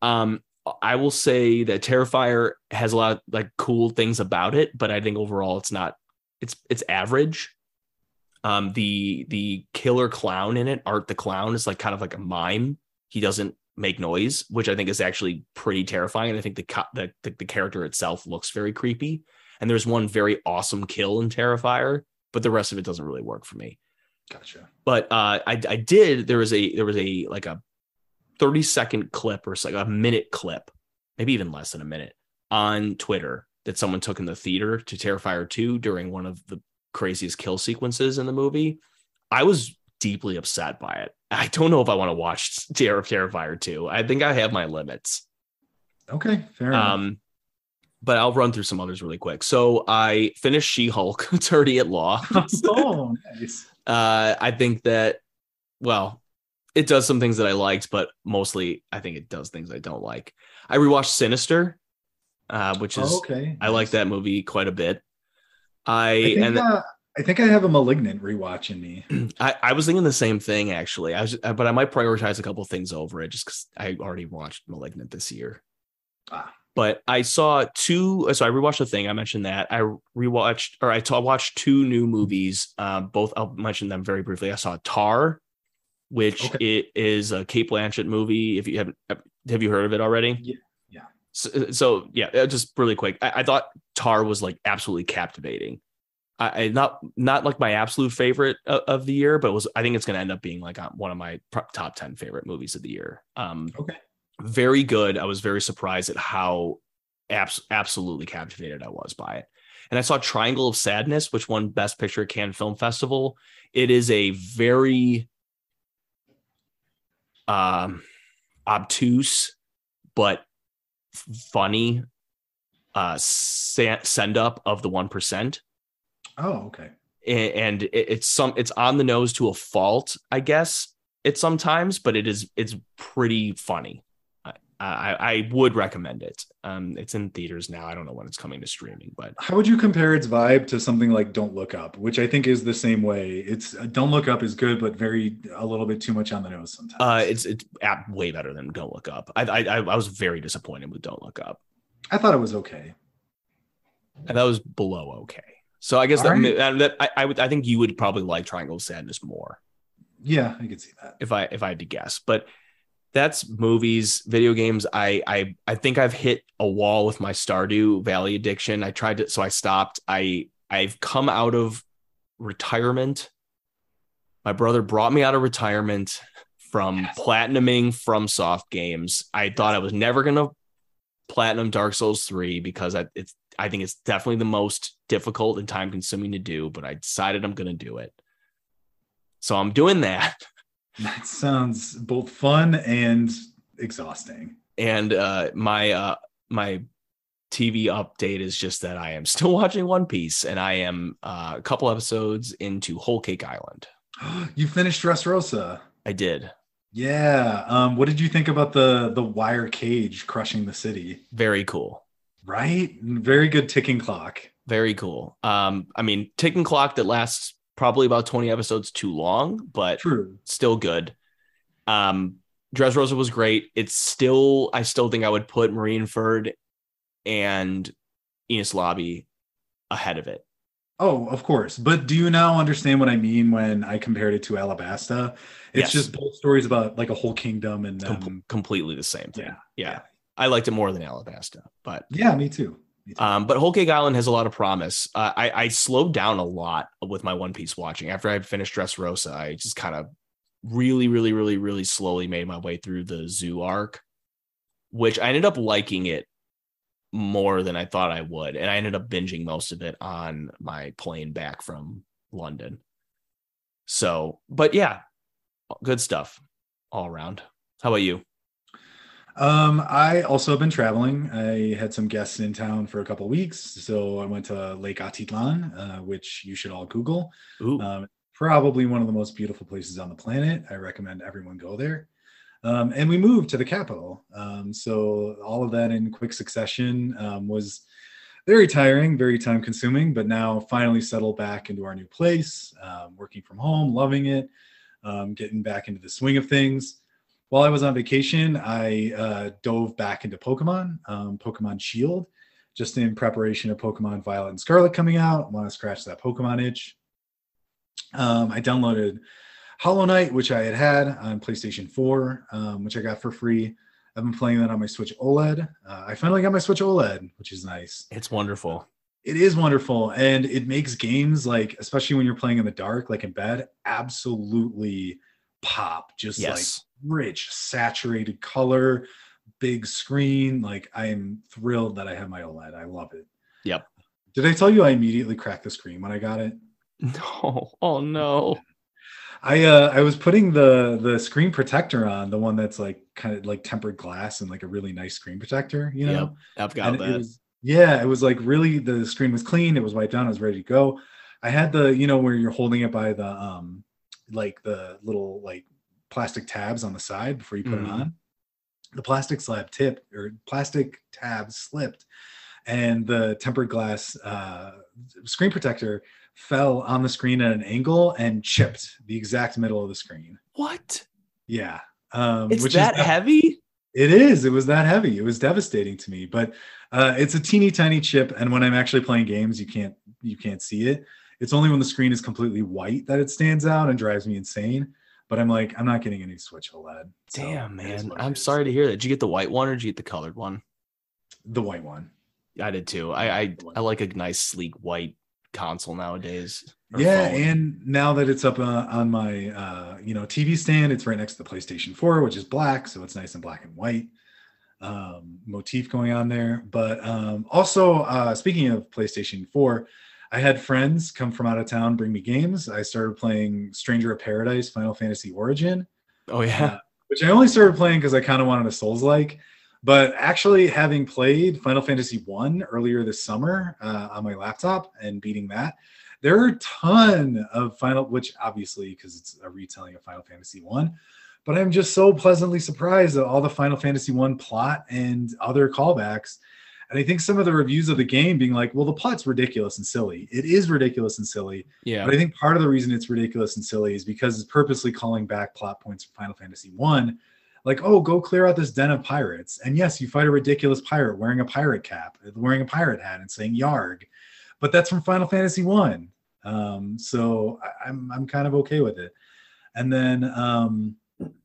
Um I will say that Terrifier has a lot of like cool things about it, but I think overall it's not it's it's average. Um the the killer clown in it, Art the Clown is like kind of like a mime. He doesn't make noise, which I think is actually pretty terrifying. And I think the, co- the the the character itself looks very creepy. And there's one very awesome kill in Terrifier, but the rest of it doesn't really work for me. Gotcha. But uh, I I did there was a there was a like a 30 second clip or like a minute clip, maybe even less than a minute on Twitter that someone took in the theater to Terrifier 2 during one of the craziest kill sequences in the movie. I was deeply upset by it. I don't know if I want to watch Terror Terrifier 2. I think I have my limits. Okay, fair enough. Um, but I'll run through some others really quick. So I finished She Hulk, Attorney at Law. oh, nice. Uh, I think that, well, it does some things that I liked, but mostly I think it does things I don't like. I rewatched Sinister, uh, which is Oh, okay. I like that movie quite a bit. I, I think, and uh, I think I have a malignant rewatch in me. I, I was thinking the same thing actually. I was, but I might prioritize a couple things over it just because I already watched *Malignant* this year. Ah. But I saw two. So I rewatched the thing. I mentioned that I rewatched, or I watched two new movies. Uh, both I'll mention them very briefly. I saw *Tar*, which Okay. it is a Cate Blanchett movie. If you haven't, have you heard of it already? Yeah, yeah. So, so yeah, uh, just really quick. I, I thought *Tar* was like absolutely captivating. I, I not not like my absolute favorite of, of the year, but it was I think it's going to end up being like uh, one of my top ten favorite movies of the year. Um, Okay. Very good. I was very surprised at how abs- absolutely captivated I was by it. And I saw Triangle of Sadness, which won Best Picture at Cannes Film Festival. It is a very um, obtuse but funny uh, send up of the one percent Oh, okay. and it's some it's on the nose to a fault i guess it sometimes but it is it's pretty funny i i, I would recommend it um it's in theaters now i don't know when it's coming to streaming but How would you compare its vibe to something like Don't Look Up, which I think is the same way? It's uh, Don't Look Up is good, but very a little bit too much on the nose sometimes. uh it's it's way better than don't look up I, I i was very disappointed with don't look up I thought it was okay. and that was below okay so i guess that, right. that I, I would i think you would probably like triangle of sadness more Yeah, I could see that. if I if I had to guess. But that's movies, video games. I I I think I've hit a wall with my Stardew Valley addiction. I tried to, so I stopped. I I've come out of retirement. My brother brought me out of retirement from Yes. platinuming FromSoft games. I thought I was never gonna platinum Dark Souls 3 because I, it's I think it's definitely the most difficult and time consuming to do, but I decided I'm gonna do it. So I'm doing that. That sounds both fun and exhausting. and uh my uh my tv update is just that i am still watching one piece and i am uh, a couple episodes into whole cake island you finished Dressrosa. i did Yeah. Um, what did you think about the the wire cage crushing the city? very cool Right? Very good ticking clock. very cool um i mean ticking clock that lasts probably about 20 episodes too long but True. still good um Dressrosa was great it's still i still think i would put marineford and Enies Lobby ahead of it Oh, of course. But do you now understand what I mean when I compared it to Alabasta? It's Yes. just both stories about like a whole kingdom and Com- completely the same thing yeah, yeah I liked it more than Alabasta, but yeah, me too. Um, but Whole Cake Island has a lot of promise. Uh, I I slowed down a lot with my One Piece watching after I finished Dressrosa. I just kind of really, really, really, really slowly made my way through the zoo arc, which I ended up liking it more than I thought I would, and I ended up binging most of it on my plane back from London. So, but yeah, good stuff all around. How about you? Um, I also have been traveling. I had some guests in town for a couple weeks, so I went to Lake Atitlan, uh, which you should all Google. Um, probably one of the most beautiful places on the planet. I recommend everyone go there. Um, and we moved to the capital. Um, so all of that in quick succession um, was very tiring, very time consuming, but now finally settled back into our new place, um, working from home, loving it, um, getting back into the swing of things. While I was on vacation, I uh, dove back into Pokemon, um, Pokemon Shield, just in preparation of Pokemon Violet and Scarlet coming out. I want to scratch that Pokemon itch. I downloaded Hollow Knight, which I had had on PlayStation 4, um, which I got for free. I've been playing that on my Switch OLED. Uh, I finally got my Switch OLED, which is nice. It's wonderful. It is wonderful, and it makes games like, especially when you're playing in the dark, like in bed, absolutely pop. Just yes. like rich, saturated color, big screen. Like I am thrilled that I have my OLED. I love it. Yep. Did I tell you I immediately cracked the screen when I got it? No. Oh no. I uh I was putting the the screen protector on, the one that's like kind of like tempered glass and like a really nice screen protector, you know. Yep, I've got and that. It was, yeah, it was like really the screen was clean, it was wiped down, I was ready to go. I had the, you know, where you're holding it by the um like the little like plastic tabs on the side before you put mm-hmm. it on. The plastic slab tip or plastic tab slipped and the tempered glass uh screen protector fell on the screen at an angle and chipped the exact middle of the screen. What? Yeah. Um, it's that heavy? It is. It was that heavy. It was devastating to me. But uh, it's a teeny tiny chip, and when I'm actually playing games, you can't you can't see it. It's only when the screen is completely white that it stands out and drives me insane. But I'm like, I'm not getting any Switch OLED. So Damn, man. I'm sorry to hear that. Did you get the white one or did you get the colored one? The white one. I did too. I I, I like a nice sleek white console nowadays. Yeah, phone. and now that it's up uh, on my uh, you know TV stand, it's right next to the PlayStation 4, which is black, so it's nice and black and white. Um, motif going on there, but um, also uh, speaking of PlayStation 4, I had friends come from out of town bring me games. I started playing Stranger of Paradise, Final Fantasy Origin. Oh yeah, uh, which I only started playing because I kind of wanted a Souls like. But actually, having played Final Fantasy One earlier this summer uh, on my laptop and beating that, there are a ton of Final, which obviously because it's a retelling of Final Fantasy One. But I'm just so pleasantly surprised at all the Final Fantasy One plot and other callbacks. And I think some of the reviews of the game being like, well, the plot's ridiculous and silly. It is ridiculous and silly. Yeah. But I think part of the reason it's ridiculous and silly is because it's purposely calling back plot points from Final Fantasy One like, oh, go clear out this den of pirates. And yes, you fight a ridiculous pirate wearing a pirate cap, wearing a pirate hat, and saying "Yarg," but that's from Final Fantasy One. Um, so I, am I'm, I'm kind of okay with it. And then um,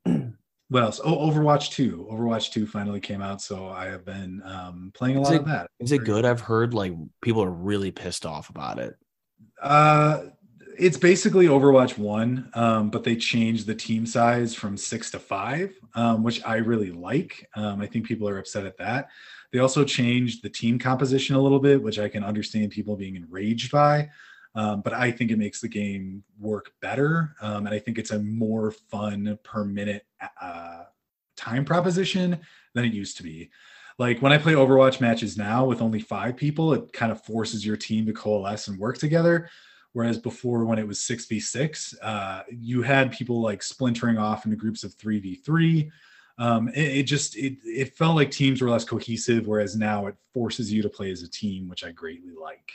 what else? Oh, Overwatch Two. Overwatch Two finally came out, so I have been um, playing a lot it, of that. Is it good? I've heard like people are really pissed off about it. Uh, it's basically Overwatch one, um, but they changed the team size from six to five, um, which I really like. Um, I think people are upset at that. They also changed the team composition a little bit, which I can understand people being enraged by. Um, but I think it makes the game work better, um, and I think it's a more fun per minute uh, time proposition than it used to be. Like when I play Overwatch matches now with only five people, it kind of forces your team to coalesce and work together Whereas before, when it was 6v6, uh, you had people like splintering off into groups of 3v3. Um, it, it, just it, it felt like teams were less cohesive, whereas now it forces you to play as a team, which I greatly like.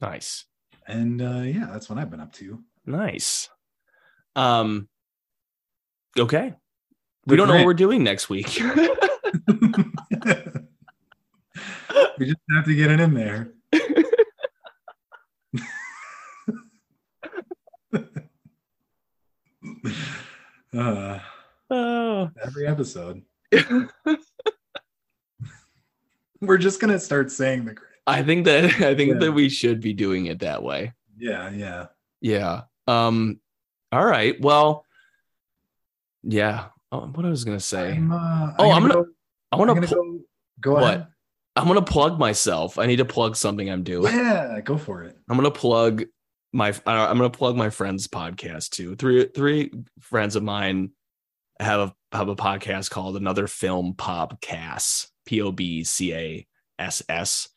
Nice. And uh, yeah, that's what I've been up to. Nice. Um. Okay. We don't know what we're doing next week. we just have to get it in there. uh, oh. Every episode. We're just gonna start saying the. I think that I think yeah. that we should be doing it that way. Yeah, yeah, yeah. Um. All right. Well. Yeah. Oh, what I was gonna say. I'm, uh, oh, I'm gonna. Go, I want to. go. Go what? ahead. I'm gonna plug myself. I need to plug something I'm doing. Yeah, go for it. I'm gonna plug my uh, I'm gonna plug my friend's podcast too. Three three friends of mine have a have a podcast called Another Film Podcast. P O B C A S S.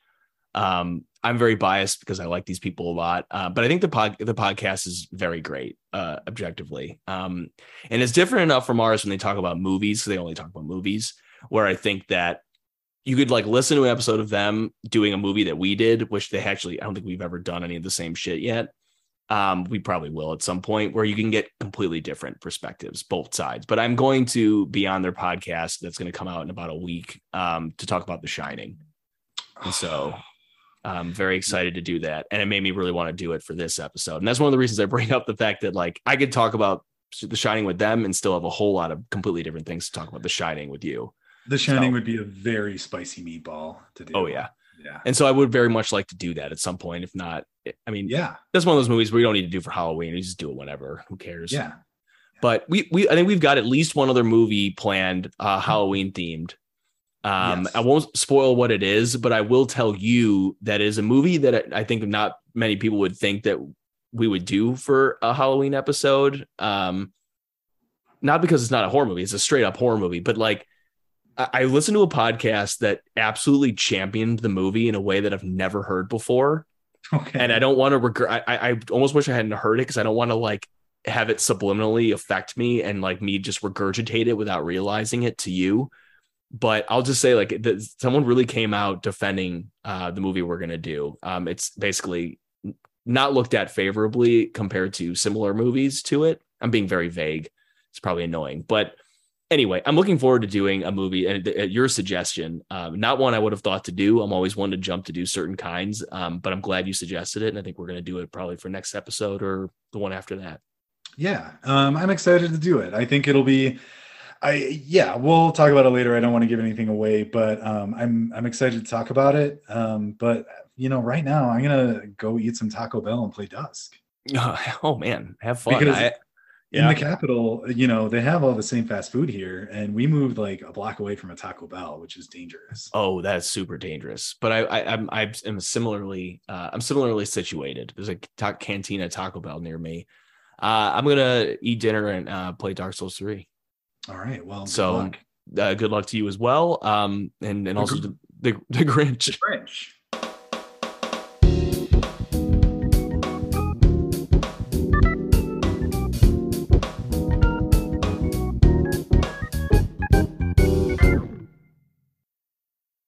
Um, I'm very biased because I like these people a lot, uh, but I think the pod the podcast is very great, uh, objectively, um, and it's different enough from ours when they talk about movies. So they only talk about movies, where I think that you could like listen to an episode of them doing a movie that we did, which they actually I don't think we've ever done any of the same shit yet. Um, we probably will at some point where you can get completely different perspectives, both sides. But I'm going to be on their podcast that's going to come out in about a week um, to talk about The Shining. And so I'm very mm. excited to do that. And it made me really want to do it for this episode. And that's one of the reasons I bring up the fact that like I could talk about The Shining with them and still have a whole lot of completely different things to talk about The Shining with you. The Shining so, would be a very spicy meatball to do. Oh yeah. Yeah. And so I would very much like to do that at some point. If not, eh, I mean, yeah, that's one of those movies where you don't need to do for Halloween. You just do it whenever. Who cares? Yeah. But we we I think we've got at least one other movie planned, uh, mm. Halloween themed. Um, yes. I won't spoil what it is, but I will tell you that is a movie that I think not many people would think that we would do for a Halloween episode. Um, not because it's not a horror movie; it's a straight up horror movie. But like, I listened to a podcast that absolutely championed the movie in a way that I've never heard before. Okay. And I don't want to regret. I, I almost wish I hadn't heard it because I don't want to like have it subliminally affect me and like me just regurgitate it without realizing it to you. But I'll just say like the, someone really came out defending uh, the movie we're gonna do. Um, it's basically not looked at favorably compared to similar movies to it. I'm being very vague. It's probably annoying, but anyway, I'm looking forward to doing a movie and at your suggestion, um, not one I would have thought to do. I'm always one to jump to do certain kinds, um, but I'm glad you suggested it. And I think we're to do it probably for next episode or the one after that. Yeah. Um, I'm excited to do it. I think it'll be, I, yeah, we'll talk about it later. I don't want to give anything away, but um, I'm, I'm excited to talk about it. Um, but you know, right now I'm going to go eat some Taco Bell and play Dusk. Oh man, have fun. Because, I, yeah. in the capital, you know, they have all the same fast food here, and we moved like a block away from a Taco Bell, which is dangerous. Oh, that's super dangerous. But I, I I'm I'm similarly uh, I'm similarly situated. There's a ta- cantina Taco Bell near me. Uh, I'm gonna eat dinner and uh, play Dark Souls three. All right. Well, so good luck. Uh, good luck to you as well. Um, and and also the, the the Grinch. The Grinch.